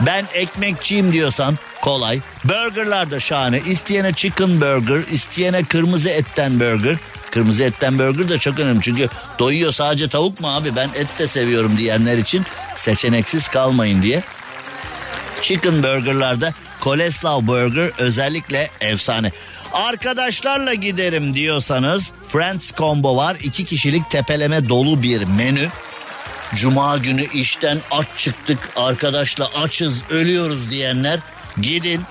Ben ekmekçiyim diyorsan kolay. Burgerlar da şahane. İsteyene chicken burger, isteyene kırmızı etten burger. Kırmızı etten burger de çok önemli çünkü doyuyor sadece tavuk mu abi ben et de seviyorum diyenler için seçeneksiz kalmayın diye. Chicken burgerlarda Koleslav burger özellikle efsane. Arkadaşlarla giderim diyorsanız Friends Combo var. iki kişilik tepeleme dolu bir menü. Cuma günü işten aç çıktık arkadaşla açız ölüyoruz diyenler gidin.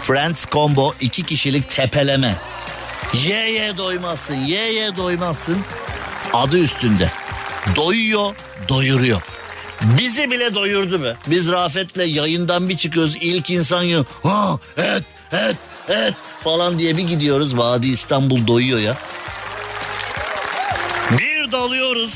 Friends Combo iki kişilik tepeleme. Ye ye doymazsın ye ye doymazsın. Adı üstünde. Doyuyor doyuruyor. Bizi bile doyurdu be. Biz Rafet'le yayından bir çıkıyoruz. İlk insan yiyor. Ha, et, et, et falan diye bir gidiyoruz. Vadi İstanbul doyuyor ya. Bir dalıyoruz.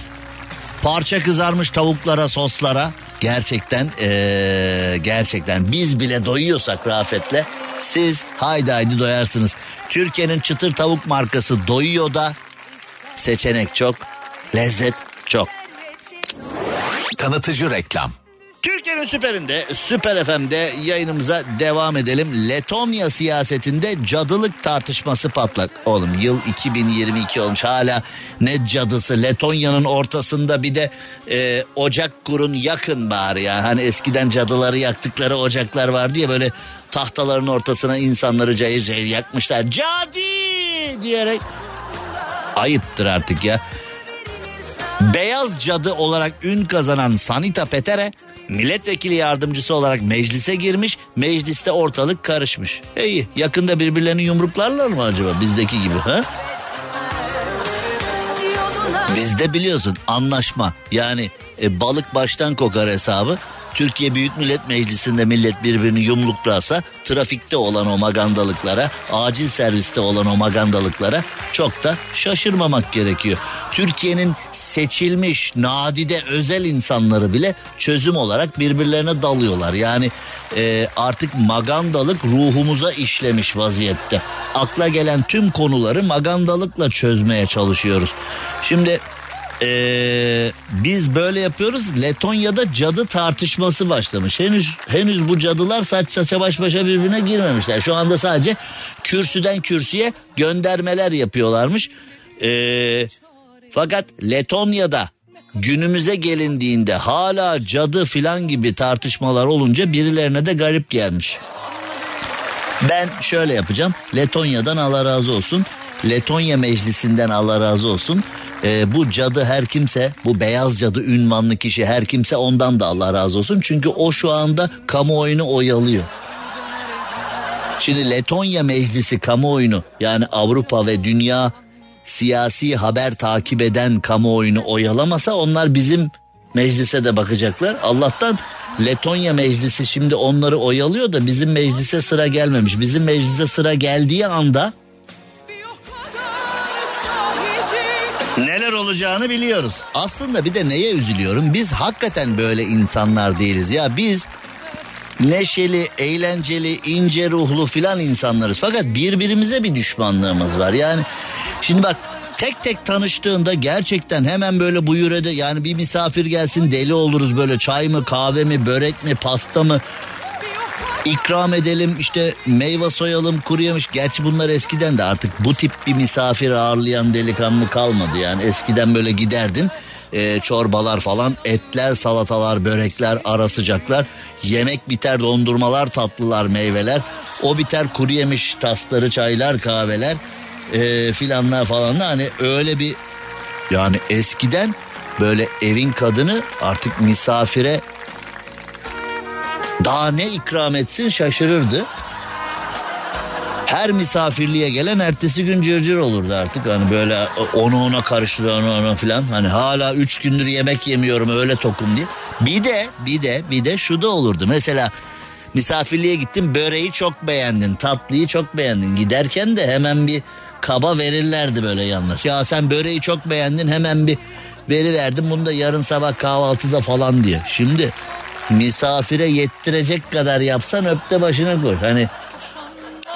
Parça kızarmış tavuklara, soslara. Gerçekten, ee, gerçekten biz bile doyuyorsak Rafet'le siz haydi haydi doyarsınız. Türkiye'nin çıtır tavuk markası doyuyor da seçenek çok, lezzet çok. Tanıtıcı reklam. Türkiye'nin süperinde, Süper FM'de yayınımıza devam edelim. Letonya siyasetinde cadılık tartışması patlak. Oğlum yıl 2022 olmuş hala ne cadısı. Letonya'nın ortasında bir de e, ocak kurun yakın bari ya. Hani eskiden cadıları yaktıkları ocaklar var diye böyle tahtaların ortasına insanları cayır cayır yakmışlar. Cadi diyerek ayıptır artık ya. Beyaz cadı olarak ün kazanan Sanita Petere milletvekili yardımcısı olarak meclise girmiş. Mecliste ortalık karışmış. İyi yakında birbirlerini yumruklarlar mı acaba bizdeki gibi ha? Bizde biliyorsun anlaşma yani e, balık baştan kokar hesabı. Türkiye Büyük Millet Meclisi'nde millet birbirini yumruklasa trafikte olan o magandalıklara, acil serviste olan o magandalıklara çok da şaşırmamak gerekiyor. Türkiye'nin seçilmiş nadide özel insanları bile çözüm olarak birbirlerine dalıyorlar. Yani e, artık magandalık ruhumuza işlemiş vaziyette. Akla gelen tüm konuları magandalıkla çözmeye çalışıyoruz. Şimdi ee, biz böyle yapıyoruz. Letonya'da cadı tartışması başlamış. Henüz henüz bu cadılar saç saça baş başa birbirine girmemişler. Şu anda sadece kürsüden kürsüye göndermeler yapıyorlarmış. Ee, fakat Letonya'da günümüze gelindiğinde hala cadı filan gibi tartışmalar olunca birilerine de garip gelmiş. Ben şöyle yapacağım. Letonya'dan Allah razı olsun. Letonya Meclisi'nden Allah razı olsun. Ee, bu cadı her kimse, bu beyaz cadı ünvanlı kişi her kimse ondan da Allah razı olsun. Çünkü o şu anda kamuoyunu oyalıyor. Şimdi Letonya Meclisi kamuoyunu yani Avrupa ve dünya siyasi haber takip eden kamuoyunu oyalamasa onlar bizim meclise de bakacaklar. Allah'tan Letonya meclisi şimdi onları oyalıyor da bizim meclise sıra gelmemiş. Bizim meclise sıra geldiği anda olacağını biliyoruz. Aslında bir de neye üzülüyorum? Biz hakikaten böyle insanlar değiliz. Ya biz neşeli, eğlenceli, ince ruhlu filan insanlarız. Fakat birbirimize bir düşmanlığımız var. Yani şimdi bak tek tek tanıştığında gerçekten hemen böyle buyur ede yani bir misafir gelsin deli oluruz böyle çay mı kahve mi börek mi pasta mı ikram edelim işte meyve soyalım kuru yemiş. Gerçi bunlar eskiden de artık bu tip bir misafir ağırlayan delikanlı kalmadı. Yani eskiden böyle giderdin e, çorbalar falan etler salatalar börekler ara sıcaklar yemek biter dondurmalar tatlılar meyveler o biter kuru yemiş tasları çaylar kahveler e, filanlar falan da hani öyle bir yani eskiden böyle evin kadını artık misafire daha ne ikram etsin şaşırırdı. Her misafirliğe gelen ertesi gün cırcır olurdu artık. Hani böyle onu ona karıştırdı onu ona filan. Hani hala üç gündür yemek yemiyorum öyle tokum diye. Bir de bir de bir de şu da olurdu. Mesela misafirliğe gittin böreği çok beğendin tatlıyı çok beğendin. Giderken de hemen bir kaba verirlerdi böyle yalnız. Ya sen böreği çok beğendin hemen bir veri verdim bunu da yarın sabah kahvaltıda falan diye. Şimdi misafire yettirecek kadar yapsan öpte başına koy. Hani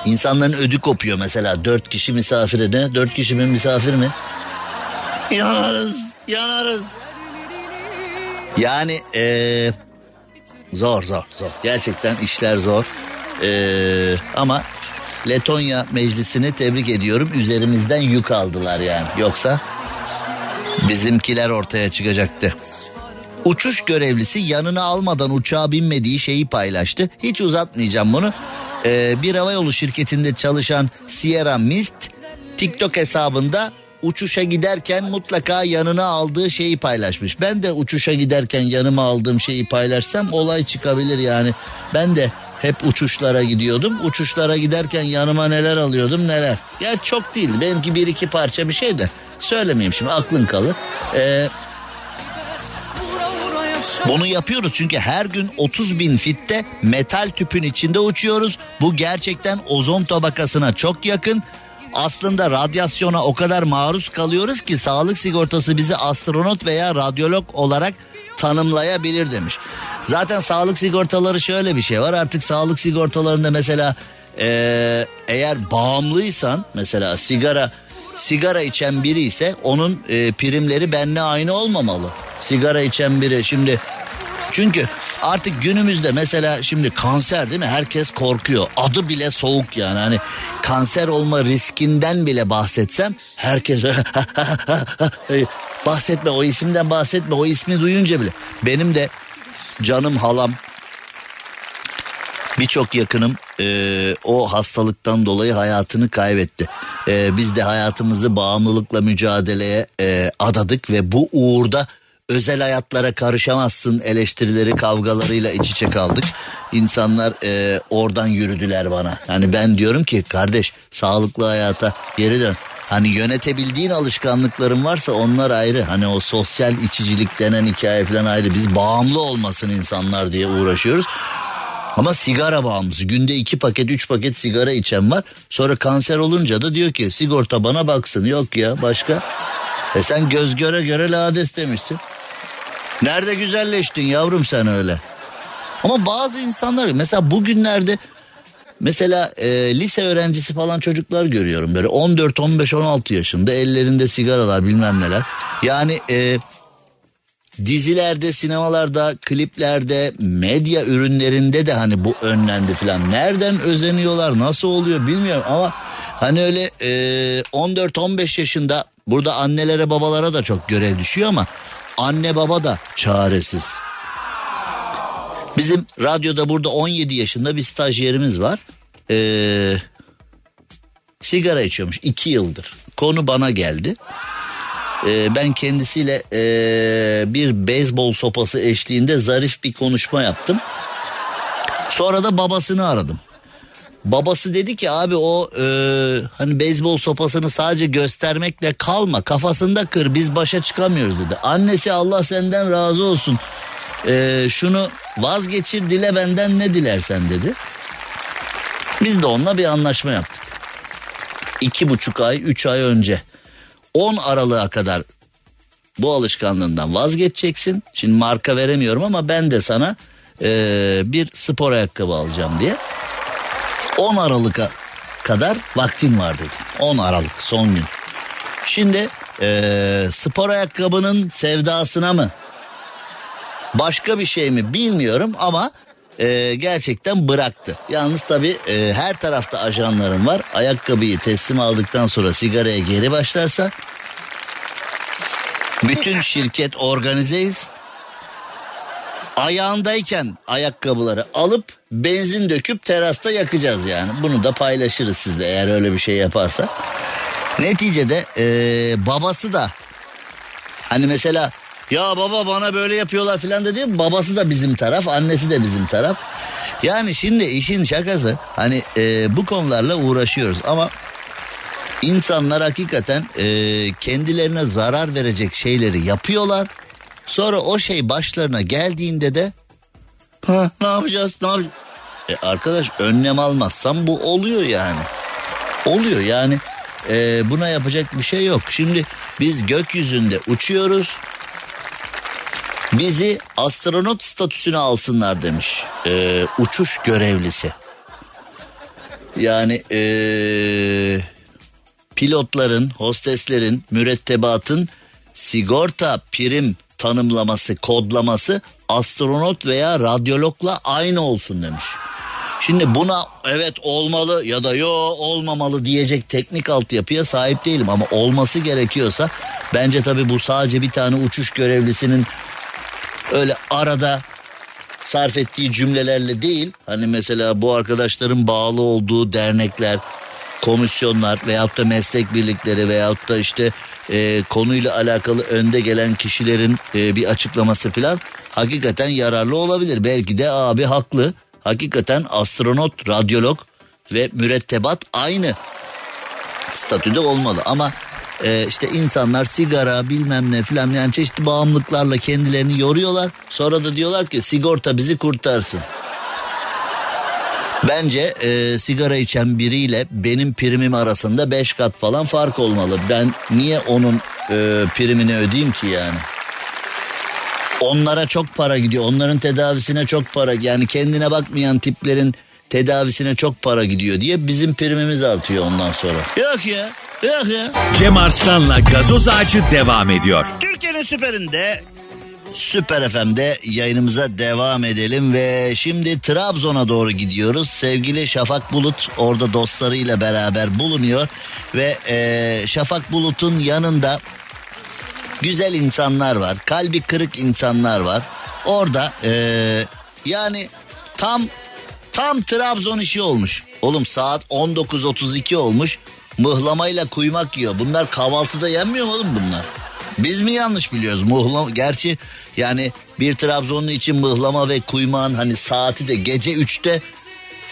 insanların ödü kopuyor mesela dört kişi misafire ne? Dört kişi mi misafir mi? Yanarız, yanarız. Yani ee, zor zor zor. Gerçekten işler zor. Ee, ama Letonya meclisini tebrik ediyorum. Üzerimizden yük aldılar yani. Yoksa bizimkiler ortaya çıkacaktı. Uçuş görevlisi yanına almadan uçağa binmediği şeyi paylaştı. Hiç uzatmayacağım bunu. Ee, bir havayolu şirketinde çalışan Sierra Mist TikTok hesabında uçuşa giderken mutlaka yanına aldığı şeyi paylaşmış. Ben de uçuşa giderken yanıma aldığım şeyi paylaşsam olay çıkabilir yani. Ben de hep uçuşlara gidiyordum. Uçuşlara giderken yanıma neler alıyordum neler. Ya çok değil benimki bir iki parça bir şey de söylemeyeyim şimdi aklın kalır. Ee, bunu yapıyoruz çünkü her gün 30 bin fitte metal tüpün içinde uçuyoruz. Bu gerçekten ozon tabakasına çok yakın. Aslında radyasyona o kadar maruz kalıyoruz ki sağlık sigortası bizi astronot veya radyolog olarak tanımlayabilir demiş. Zaten sağlık sigortaları şöyle bir şey var artık sağlık sigortalarında mesela ee, eğer bağımlıysan mesela sigara sigara içen biri ise onun e, primleri benle aynı olmamalı. Sigara içen biri şimdi çünkü artık günümüzde mesela şimdi kanser değil mi? Herkes korkuyor. Adı bile soğuk yani. Hani kanser olma riskinden bile bahsetsem herkes *laughs* bahsetme o isimden bahsetme o ismi duyunca bile. Benim de canım halam birçok yakınım e, o hastalıktan dolayı hayatını kaybetti. E, biz de hayatımızı bağımlılıkla mücadeleye e, adadık ve bu uğurda özel hayatlara karışamazsın eleştirileri kavgalarıyla iç içe kaldık. İnsanlar e, oradan yürüdüler bana. Yani ben diyorum ki kardeş sağlıklı hayata geri dön. Hani yönetebildiğin alışkanlıkların varsa onlar ayrı. Hani o sosyal içicilik denen hikaye falan ayrı. Biz bağımlı olmasın insanlar diye uğraşıyoruz. Ama sigara bağımlısı. Günde iki paket üç paket sigara içen var. Sonra kanser olunca da diyor ki sigorta bana baksın. Yok ya başka. E sen göz göre göre lades demişsin. Nerede güzelleştin yavrum sen öyle. Ama bazı insanlar mesela bugünlerde mesela e, lise öğrencisi falan çocuklar görüyorum böyle 14 15 16 yaşında ellerinde sigaralar bilmem neler. Yani e, dizilerde, sinemalarda, kliplerde, medya ürünlerinde de hani bu önlendi falan. Nereden özeniyorlar, nasıl oluyor bilmiyorum ama hani öyle e, 14-15 yaşında burada annelere babalara da çok görev düşüyor ama anne baba da çaresiz. Bizim radyoda burada 17 yaşında bir stajyerimiz var. Ee, sigara içiyormuş 2 yıldır. Konu bana geldi. Ee, ben kendisiyle ee, bir beyzbol sopası eşliğinde zarif bir konuşma yaptım. Sonra da babasını aradım. Babası dedi ki abi o e, hani beyzbol sopasını sadece göstermekle kalma kafasında kır biz başa çıkamıyoruz dedi. Annesi Allah senden razı olsun e, şunu vazgeçir dile benden ne dilersen dedi. Biz de onunla bir anlaşma yaptık. İki buçuk ay üç ay önce 10 Aralık'a kadar bu alışkanlığından vazgeçeceksin. Şimdi marka veremiyorum ama ben de sana e, bir spor ayakkabı alacağım diye. 10 Aralık'a kadar vaktin var dedim. 10 Aralık son gün. Şimdi e, spor ayakkabının sevdasına mı başka bir şey mi bilmiyorum ama e, gerçekten bıraktı. Yalnız tabii e, her tarafta ajanlarım var. Ayakkabıyı teslim aldıktan sonra sigaraya geri başlarsa bütün şirket organizeyiz. Ayağındayken ayakkabıları alıp benzin döküp terasta yakacağız yani. Bunu da paylaşırız sizle eğer öyle bir şey yaparsa. Neticede e, babası da hani mesela ya baba bana böyle yapıyorlar filan dedi. Babası da bizim taraf, annesi de bizim taraf. Yani şimdi işin şakası hani e, bu konularla uğraşıyoruz ama insanlar hakikaten e, kendilerine zarar verecek şeyleri yapıyorlar. Sonra o şey başlarına geldiğinde de ha, ne yapacağız ne yapacağız? E, arkadaş önlem almazsam bu oluyor yani. Oluyor yani e, buna yapacak bir şey yok. Şimdi biz gökyüzünde uçuyoruz Bizi astronot statüsüne alsınlar demiş ee, uçuş görevlisi. Yani ee, pilotların, hosteslerin, mürettebatın sigorta prim tanımlaması, kodlaması astronot veya radyologla aynı olsun demiş. Şimdi buna evet olmalı ya da yo olmamalı diyecek teknik altyapıya sahip değilim ama olması gerekiyorsa bence tabii bu sadece bir tane uçuş görevlisinin öyle arada sarf ettiği cümlelerle değil. Hani mesela bu arkadaşların bağlı olduğu dernekler, komisyonlar veyahut da meslek birlikleri veyahut da işte e, konuyla alakalı önde gelen kişilerin e, bir açıklaması falan hakikaten yararlı olabilir. Belki de abi haklı. Hakikaten astronot, radyolog ve mürettebat aynı statüde olmalı ama e, işte insanlar sigara bilmem ne filan yani çeşitli bağımlılıklarla kendilerini yoruyorlar. Sonra da diyorlar ki sigorta bizi kurtarsın. Bence e, sigara içen biriyle benim primim arasında 5 kat falan fark olmalı. Ben niye onun e, primini ödeyeyim ki yani? Onlara çok para gidiyor. Onların tedavisine çok para. Yani kendine bakmayan tiplerin tedavisine çok para gidiyor diye bizim primimiz artıyor ondan sonra. Yok ya. Yok ya. Cem Arslan'la gazoz ağacı devam ediyor. Türkiye'nin süperinde Süper FM'de yayınımıza devam edelim ve şimdi Trabzon'a doğru gidiyoruz. Sevgili Şafak Bulut orada dostlarıyla beraber bulunuyor ve e, Şafak Bulut'un yanında güzel insanlar var, kalbi kırık insanlar var. Orada e, yani tam tam Trabzon işi olmuş. Oğlum saat 19.32 olmuş. Mıhlamayla kuymak yiyor. Bunlar kahvaltıda yenmiyor mu oğlum bunlar? Biz mi yanlış biliyoruz? Mıhlama, gerçi yani bir Trabzonlu için mıhlama ve kuymağın hani saati de gece üçte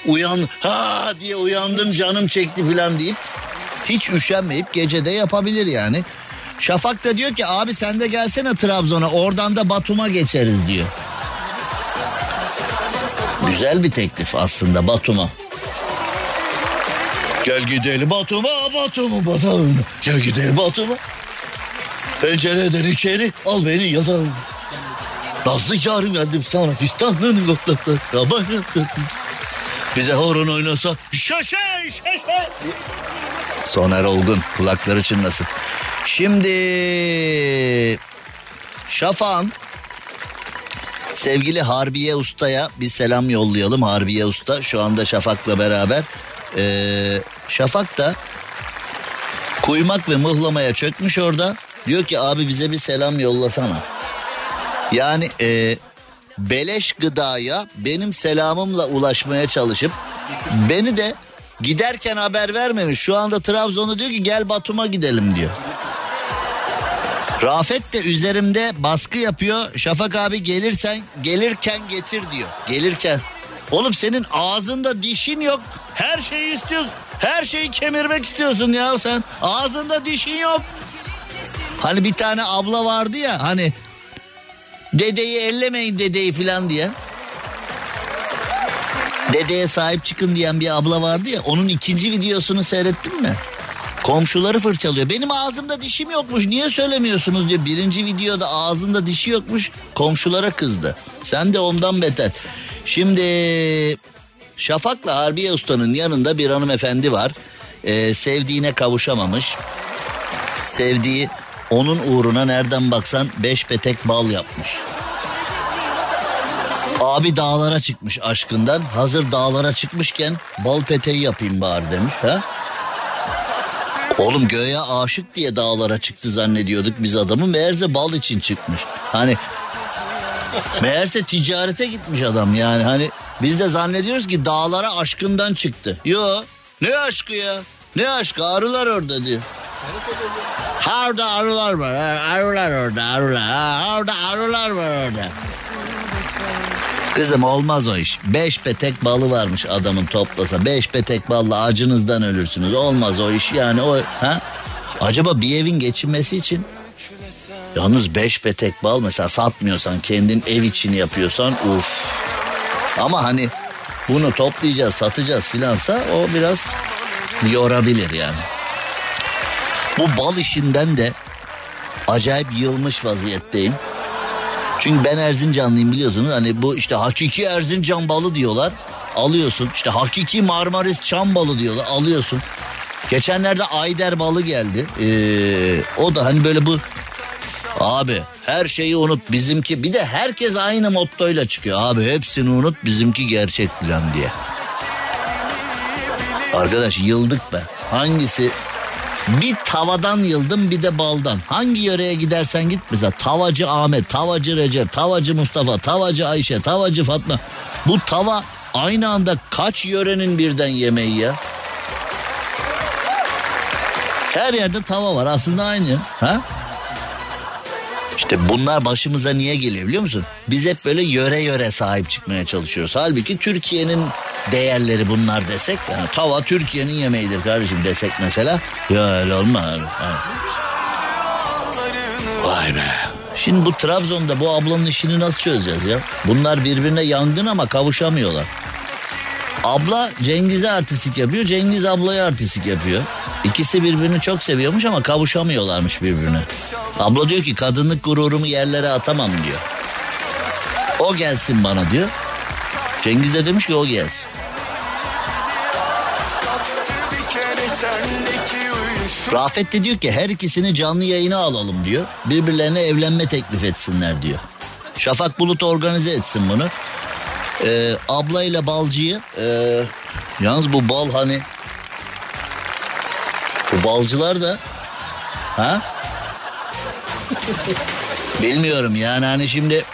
uyan ha diye uyandım canım çekti falan deyip Hiç üşenmeyip gecede yapabilir yani. Şafak da diyor ki abi sen de gelsene Trabzon'a oradan da Batum'a geçeriz diyor. Güzel bir teklif aslında Batum'a. Gel gidelim Batum'a Batum'a Batum'a. Gel gidelim Batum'a. Pencereden içeri al beni yatağım. Nazlı yarım geldim sana fistanlığını koklatın. Bize horon oynasa şaşa şaşa. Soner Olgun kulakları çınlasın. Şimdi Şafak'ın sevgili Harbiye Usta'ya bir selam yollayalım. Harbiye Usta şu anda Şafak'la beraber. Ee, Şafak da kuymak ve mıhlamaya çökmüş orada. Diyor ki abi bize bir selam yollasana. Yani e, beleş gıdaya benim selamımla ulaşmaya çalışıp beni de giderken haber vermemiş. Şu anda Trabzon'da diyor ki gel Batum'a gidelim diyor. Rafet de üzerimde baskı yapıyor. Şafak abi gelirsen gelirken getir diyor. Gelirken. Oğlum senin ağzında dişin yok. Her şeyi istiyorsun. Her şeyi kemirmek istiyorsun ya sen. Ağzında dişin yok. Hani bir tane abla vardı ya hani dedeyi ellemeyin dedeyi filan diye. Dedeye sahip çıkın diyen bir abla vardı ya onun ikinci videosunu seyrettin mi? Komşuları fırçalıyor. Benim ağzımda dişim yokmuş niye söylemiyorsunuz diyor. Birinci videoda ağzında dişi yokmuş komşulara kızdı. Sen de ondan beter. Şimdi Şafak'la Harbiye Usta'nın yanında bir hanımefendi var. Ee, sevdiğine kavuşamamış. Sevdiği onun uğruna nereden baksan beş petek bal yapmış. Abi dağlara çıkmış aşkından. Hazır dağlara çıkmışken bal peteği yapayım bari demiş. Ha? Oğlum göğe aşık diye dağlara çıktı zannediyorduk biz adamı. Meğerse bal için çıkmış. Hani meğerse ticarete gitmiş adam yani. Hani biz de zannediyoruz ki dağlara aşkından çıktı. Yo ne aşkı ya? Ne aşkı arılar orada diyor. Orada arılar var. Arılar orada arılar. Orada arılar var orada. Kızım olmaz o iş. Beş petek balı varmış adamın toplasa. Beş petek balla acınızdan ölürsünüz. Olmaz o iş yani o ha? Acaba bir evin geçinmesi için Yalnız beş petek bal mesela satmıyorsan kendin ev için yapıyorsan uf. Ama hani bunu toplayacağız satacağız filansa o biraz yorabilir yani. Bu bal işinden de acayip yılmış vaziyetteyim. Çünkü ben Erzincanlıyım biliyorsunuz. Hani bu işte hakiki Erzincan balı diyorlar. Alıyorsun. İşte hakiki Marmaris çam balı diyorlar. Alıyorsun. Geçenlerde Ayder balı geldi. Ee, o da hani böyle bu Abi her şeyi unut bizimki bir de herkes aynı mottoyla çıkıyor. Abi hepsini unut bizimki gerçek plan diye. Arkadaş yıldık be. Hangisi bir tavadan yıldım bir de baldan. Hangi yöreye gidersen git mesela tavacı Ahmet, tavacı Recep, tavacı Mustafa, tavacı Ayşe, tavacı Fatma. Bu tava aynı anda kaç yörenin birden yemeği ya? Her yerde tava var aslında aynı. Ha? İşte bunlar başımıza niye geliyor biliyor musun? Biz hep böyle yöre yöre sahip çıkmaya çalışıyoruz. Halbuki Türkiye'nin değerleri bunlar desek yani tava Türkiye'nin yemeğidir kardeşim desek mesela ya öyle olmaz. Vay be. Şimdi bu Trabzon'da bu ablanın işini nasıl çözeceğiz ya? Bunlar birbirine yangın ama kavuşamıyorlar. Abla Cengiz'e artistik yapıyor, Cengiz ablaya artistik yapıyor. İkisi birbirini çok seviyormuş ama kavuşamıyorlarmış birbirine. Abla diyor ki kadınlık gururumu yerlere atamam diyor. O gelsin bana diyor. Cengiz de demiş ki o gelsin. Rafet de diyor ki her ikisini canlı yayına alalım diyor. Birbirlerine evlenme teklif etsinler diyor. Şafak Bulut organize etsin bunu. Ee, ablayla balcıyı e, yalnız bu bal hani bu balcılar da ha bilmiyorum yani hani şimdi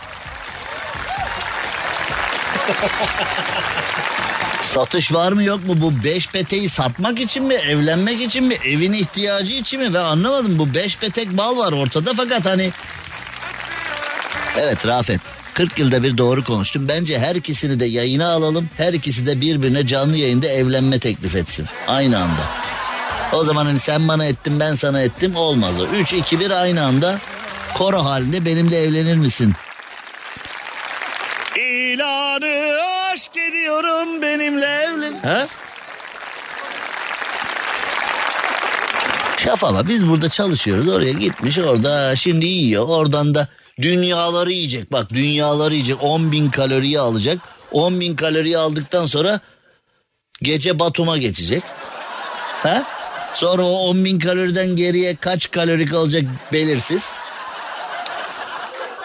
Satış var mı yok mu bu beş peteği satmak için mi evlenmek için mi evin ihtiyacı için mi ve anlamadım bu beş petek bal var ortada fakat hani Evet Rafet 40 yılda bir doğru konuştum. Bence her ikisini de yayına alalım. Her ikisi de birbirine canlı yayında evlenme teklif etsin. Aynı anda. O zaman hani sen bana ettin ben sana ettim olmaz o. 3 2 1 aynı anda koro halinde benimle evlenir misin? İlanı aşk ediyorum benimle evlen. Ha? Şafaba biz burada çalışıyoruz oraya gitmiş orada şimdi yiyor oradan da dünyaları yiyecek bak dünyaları yiyecek 10 bin kaloriyi alacak 10 bin kaloriyi aldıktan sonra gece Batum'a geçecek ha sonra o 10 bin kaloriden geriye kaç kalori kalacak belirsiz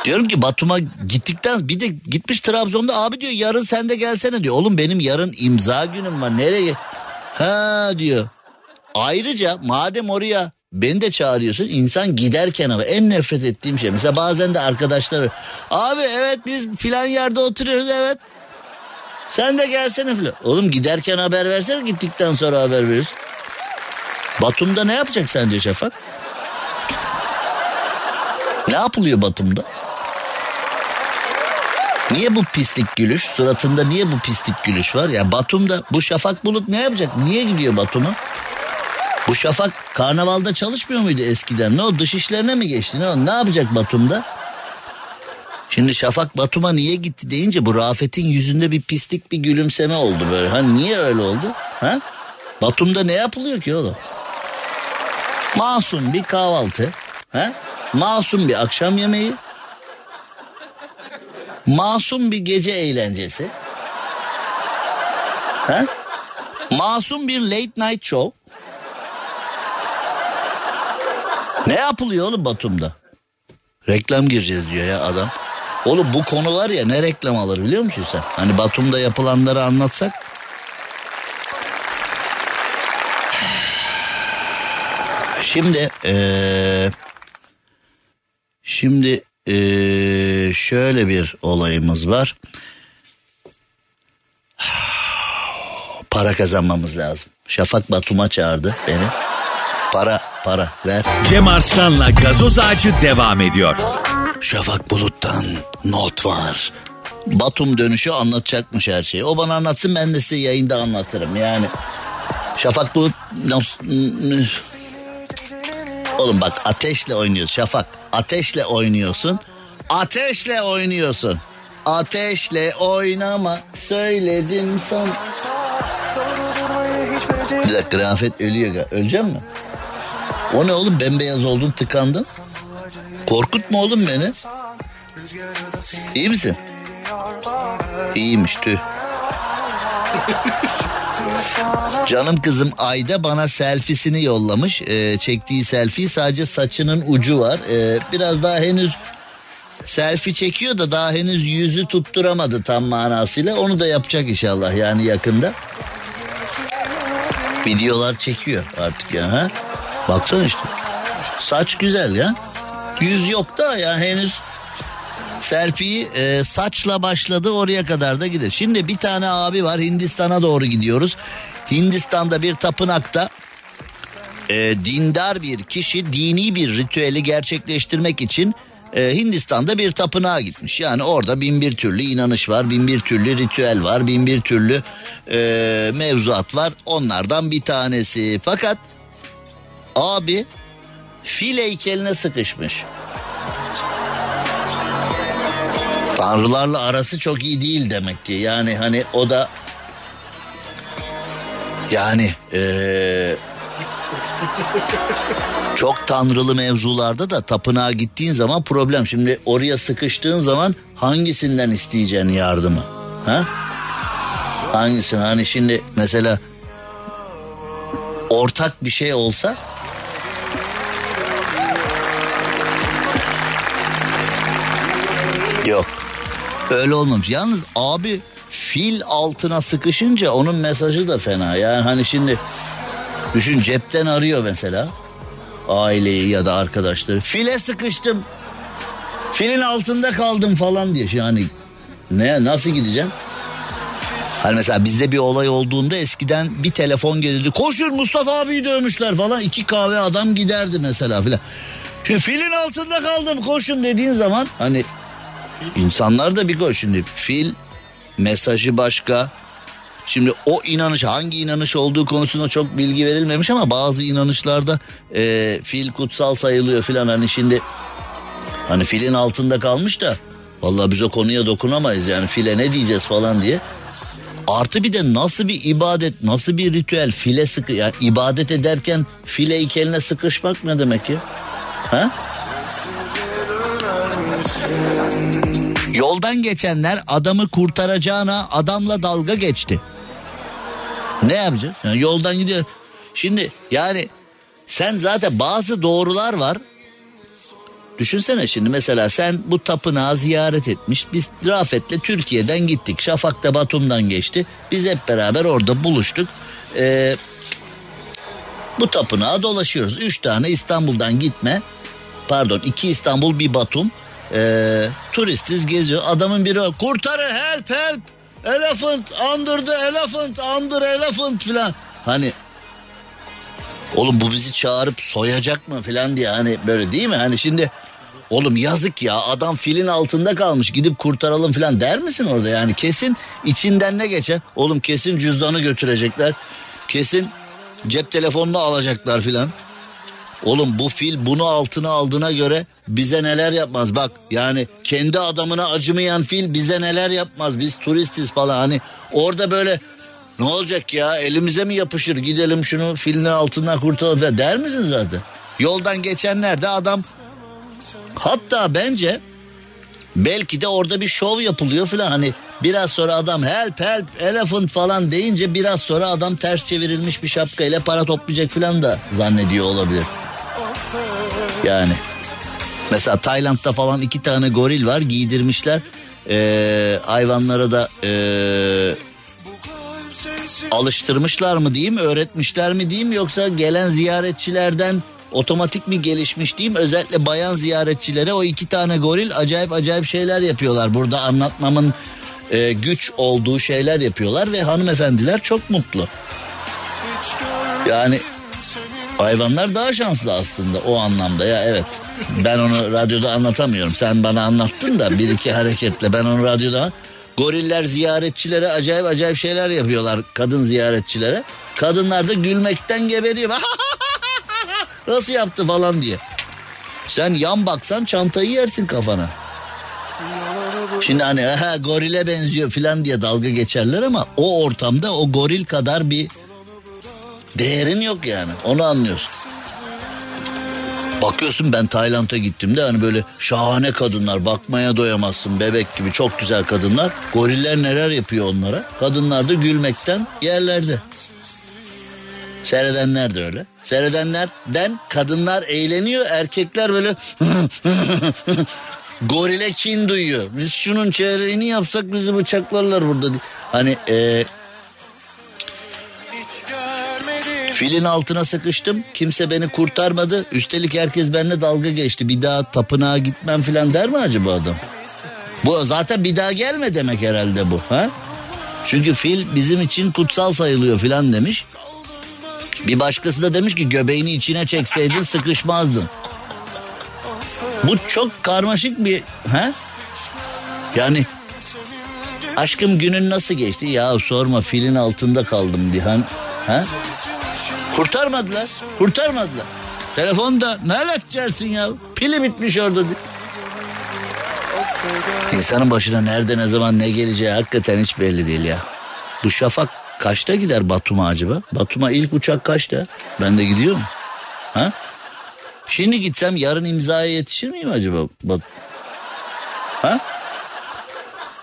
Diyorum ki Batum'a gittikten bir de gitmiş Trabzon'da abi diyor yarın sen de gelsene diyor. Oğlum benim yarın imza günüm var nereye? Ha diyor. Ayrıca madem oraya beni de çağırıyorsun insan giderken ama en nefret ettiğim şey. Mesela bazen de arkadaşlar abi evet biz filan yerde oturuyoruz evet. Sen de gelsene filan. Oğlum giderken haber versene gittikten sonra haber verir. Batum'da ne yapacak sence Şafak? Ne yapılıyor Batum'da? Niye bu pislik gülüş? Suratında niye bu pislik gülüş var? Ya Batum'da bu Şafak Bulut ne yapacak? Niye gidiyor Batum'a? Bu Şafak karnavalda çalışmıyor muydu eskiden? Ne o dış işlerine mi geçti? Ne, o? ne yapacak Batum'da? Şimdi Şafak Batum'a niye gitti deyince bu Rafet'in yüzünde bir pislik bir gülümseme oldu böyle. Hani niye öyle oldu? Ha? Batum'da ne yapılıyor ki oğlum? Masum bir kahvaltı. Ha? Masum bir akşam yemeği. Masum bir gece eğlencesi. Ha? Masum bir late night show. Ne yapılıyor oğlum Batum'da? Reklam gireceğiz diyor ya adam. Oğlum bu konu var ya ne reklam alır biliyor musun sen? Hani Batum'da yapılanları anlatsak. Şimdi ee, şimdi ee, şöyle bir olayımız var. Para kazanmamız lazım. Şafak Batum'a çağırdı beni. Para para ver. Cem Arslan'la gazoz ağacı devam ediyor. Şafak Bulut'tan not var. Batum dönüşü anlatacakmış her şeyi. O bana anlatsın ben de size yayında anlatırım yani. Şafak Bulut... Oğlum bak ateşle oynuyorsun Şafak. Ateşle oynuyorsun. Ateşle oynuyorsun. Ateşle oynama söyledim sana. Bir dakika Rafet ölüyor. Ölecek mi? O ne oğlum bembeyaz oldun tıkandın. Korkutma oğlum beni. İyi misin? İyiymiş tüh. Canım kızım Ayda bana selfiesini yollamış. Ee, çektiği selfie sadece saçının ucu var. Ee, biraz daha henüz selfie çekiyor da daha henüz yüzü tutturamadı tam manasıyla. Onu da yapacak inşallah yani yakında. Videolar çekiyor artık ya. Ha? Baksana işte. Saç güzel ya. Yüz yok da ya henüz selfie'yi e, saçla başladı oraya kadar da gider. Şimdi bir tane abi var Hindistan'a doğru gidiyoruz. Hindistan'da bir tapınakta e, dindar bir kişi dini bir ritüeli gerçekleştirmek için e, Hindistan'da bir tapınağa gitmiş. Yani orada bin bir türlü inanış var, bin bir türlü ritüel var, bin bir türlü e, mevzuat var. Onlardan bir tanesi. Fakat abi fil heykeline sıkışmış. Tanrılarla arası çok iyi değil demek ki. Yani hani o da yani eee, çok tanrılı mevzularda da tapınağa gittiğin zaman problem. Şimdi oraya sıkıştığın zaman hangisinden isteyeceksin yardımı? Ha? Hangisini? Hani şimdi mesela ortak bir şey olsa Yok. Öyle olmamış. Yalnız abi fil altına sıkışınca onun mesajı da fena. Yani hani şimdi düşün cepten arıyor mesela aileyi ya da arkadaşları. File sıkıştım. Filin altında kaldım falan diye. Yani ne nasıl gideceksin? Hani mesela bizde bir olay olduğunda eskiden bir telefon gelirdi. Koşun Mustafa abiyi dövmüşler falan. iki kahve adam giderdi mesela filan. Şimdi filin altında kaldım koşun dediğin zaman hani insanlar da bir koş. Şimdi fil mesajı başka, Şimdi o inanış hangi inanış olduğu konusunda çok bilgi verilmemiş ama bazı inanışlarda e, fil kutsal sayılıyor filan hani şimdi hani filin altında kalmış da vallahi biz o konuya dokunamayız yani file ne diyeceğiz falan diye. Artı bir de nasıl bir ibadet, nasıl bir ritüel file sıkı yani ibadet ederken file iki eline sıkışmak ne demek ya? Ha? Yoldan geçenler adamı kurtaracağına adamla dalga geçti. Ne yapacak? Yani yoldan gidiyor. Şimdi yani sen zaten bazı doğrular var. Düşünsene şimdi mesela sen bu tapınağı ziyaret etmiş. Biz Rafet'le Türkiye'den gittik. Şafak da Batum'dan geçti. Biz hep beraber orada buluştuk. Ee, bu tapınağa dolaşıyoruz. Üç tane İstanbul'dan gitme. Pardon iki İstanbul bir Batum. Ee, turistiz geziyor. Adamın biri kurtarı help help. Elephant under the elephant under elephant filan. Hani oğlum bu bizi çağırıp soyacak mı filan diye hani böyle değil mi? Hani şimdi oğlum yazık ya adam filin altında kalmış gidip kurtaralım filan der misin orada yani kesin içinden ne geçer? Oğlum kesin cüzdanı götürecekler. Kesin cep telefonunu alacaklar filan. Oğlum bu fil bunu altına aldığına göre bize neler yapmaz? Bak yani kendi adamına acımayan fil bize neler yapmaz? Biz turistiz falan. Hani orada böyle ne olacak ya? Elimize mi yapışır? Gidelim şunu filin altından kurtulalım. der misin zaten? Yoldan geçenler de adam hatta bence belki de orada bir şov yapılıyor falan. Hani biraz sonra adam help help elephant falan deyince biraz sonra adam ters çevirilmiş bir şapkayla para toplayacak falan da zannediyor olabilir. Yani. Mesela Tayland'da falan iki tane goril var giydirmişler. Ee, hayvanlara da ee, alıştırmışlar mı diyeyim öğretmişler mi diyeyim yoksa gelen ziyaretçilerden otomatik mi gelişmiş diyeyim özellikle bayan ziyaretçilere o iki tane goril acayip acayip şeyler yapıyorlar. Burada anlatmamın e, güç olduğu şeyler yapıyorlar ve hanımefendiler çok mutlu. Yani hayvanlar daha şanslı aslında o anlamda ya evet ben onu radyoda anlatamıyorum sen bana anlattın da bir iki hareketle ben onu radyoda Goriller ziyaretçilere acayip acayip şeyler yapıyorlar kadın ziyaretçilere. Kadınlar da gülmekten geberiyor. *laughs* Nasıl yaptı falan diye. Sen yan baksan çantayı yersin kafana. Şimdi hani ha, gorile benziyor falan diye dalga geçerler ama o ortamda o goril kadar bir değerin yok yani. Onu anlıyorsun. Bakıyorsun ben Tayland'a gittiğimde hani böyle şahane kadınlar bakmaya doyamazsın bebek gibi çok güzel kadınlar. Goriller neler yapıyor onlara? Kadınlar da gülmekten yerlerde. Seyredenler de öyle. Seyredenlerden kadınlar eğleniyor erkekler böyle *laughs* gorile kin duyuyor. Biz şunun çeyreğini yapsak bizi bıçaklarlar burada. Hani e, Filin altına sıkıştım. Kimse beni kurtarmadı. Üstelik herkes benimle dalga geçti. Bir daha tapınağa gitmem falan der mi acaba adam? Bu zaten bir daha gelme demek herhalde bu. Ha? Çünkü fil bizim için kutsal sayılıyor filan demiş. Bir başkası da demiş ki göbeğini içine çekseydin sıkışmazdın. Bu çok karmaşık bir ha? Yani aşkım günün nasıl geçti? Ya sorma filin altında kaldım diye. Ha? Kurtarmadılar. Kurtarmadılar. Telefonda ne edeceksin ya? Pili bitmiş orada. İnsanın başına nerede ne zaman ne geleceği hakikaten hiç belli değil ya. Bu şafak kaçta gider Batum'a acaba? Batum'a ilk uçak kaçta? Ben de gidiyor mu? Ha? Şimdi gitsem yarın imzaya yetişir miyim acaba? Bat ha?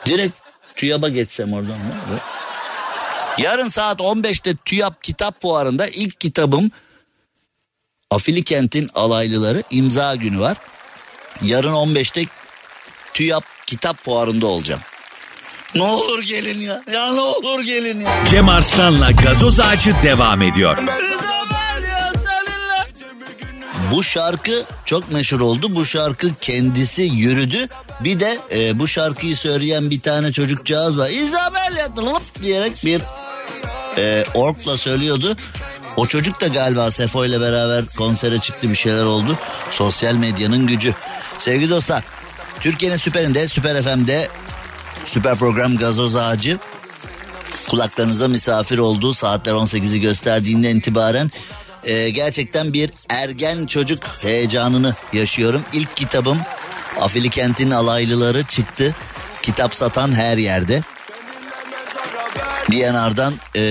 Direkt TÜYAP'a geçsem oradan. Ne? Yarın saat 15'te TÜYAP kitap fuarında ilk kitabım Afili Kent'in alaylıları imza günü var. Yarın 15'te TÜYAP kitap fuarında olacağım. Ne olur gelin ya. Ya ne olur gelin ya. Cem Arslan'la gazoz ağacı devam ediyor. Bu şarkı çok meşhur oldu. Bu şarkı kendisi yürüdü. Bir de e, bu şarkıyı söyleyen bir tane çocukcağız var. İzabel diyerek bir e, orkla söylüyordu. O çocuk da galiba Sefo ile beraber konsere çıktı bir şeyler oldu. Sosyal medyanın gücü. Sevgili dostlar Türkiye'nin süperinde Süper FM'de süper program Gazoz Ağacı. kulaklarınıza misafir olduğu saatler 18'i gösterdiğinden itibaren e, gerçekten bir ergen çocuk heyecanını yaşıyorum. İlk kitabım Afili Kent'in alaylıları çıktı. Kitap satan her yerde. DNR'dan e,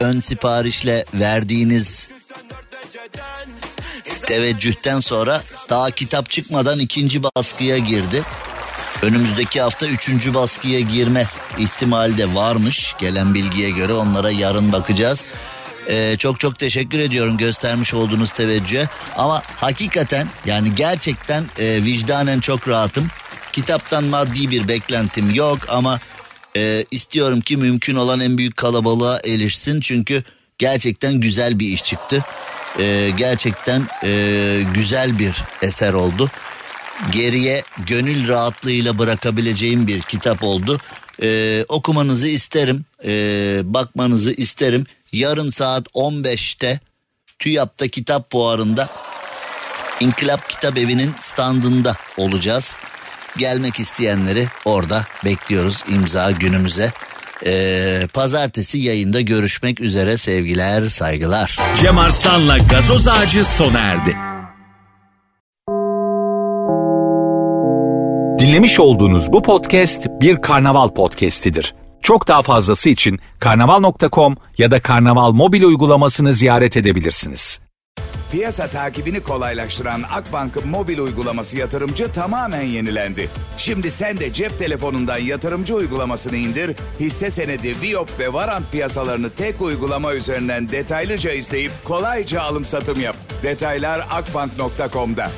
ön siparişle verdiğiniz teveccühten sonra daha kitap çıkmadan ikinci baskıya girdi. Önümüzdeki hafta üçüncü baskıya girme ihtimali de varmış. Gelen bilgiye göre onlara yarın bakacağız. Ee, çok çok teşekkür ediyorum göstermiş olduğunuz teveccühe. Ama hakikaten yani gerçekten e, vicdanen çok rahatım. Kitaptan maddi bir beklentim yok ama e, istiyorum ki mümkün olan en büyük kalabalığa erişsin. Çünkü gerçekten güzel bir iş çıktı. E, gerçekten e, güzel bir eser oldu. Geriye gönül rahatlığıyla bırakabileceğim bir kitap oldu. E, okumanızı isterim, e, bakmanızı isterim. Yarın saat 15'te TÜYAP'ta kitap fuarında İnkılap Kitap Evi'nin standında olacağız. Gelmek isteyenleri orada bekliyoruz imza günümüze. Ee, pazartesi yayında görüşmek üzere sevgiler saygılar. Cem Arslan'la gazoz ağacı sona erdi. Dinlemiş olduğunuz bu podcast bir karnaval podcastidir. Çok daha fazlası için karnaval.com ya da karnaval mobil uygulamasını ziyaret edebilirsiniz. Piyasa takibini kolaylaştıran Akbank'ın mobil uygulaması yatırımcı tamamen yenilendi. Şimdi sen de cep telefonundan yatırımcı uygulamasını indir, hisse senedi, Viyop ve Varant piyasalarını tek uygulama üzerinden detaylıca izleyip kolayca alım satım yap. Detaylar akbank.com'da.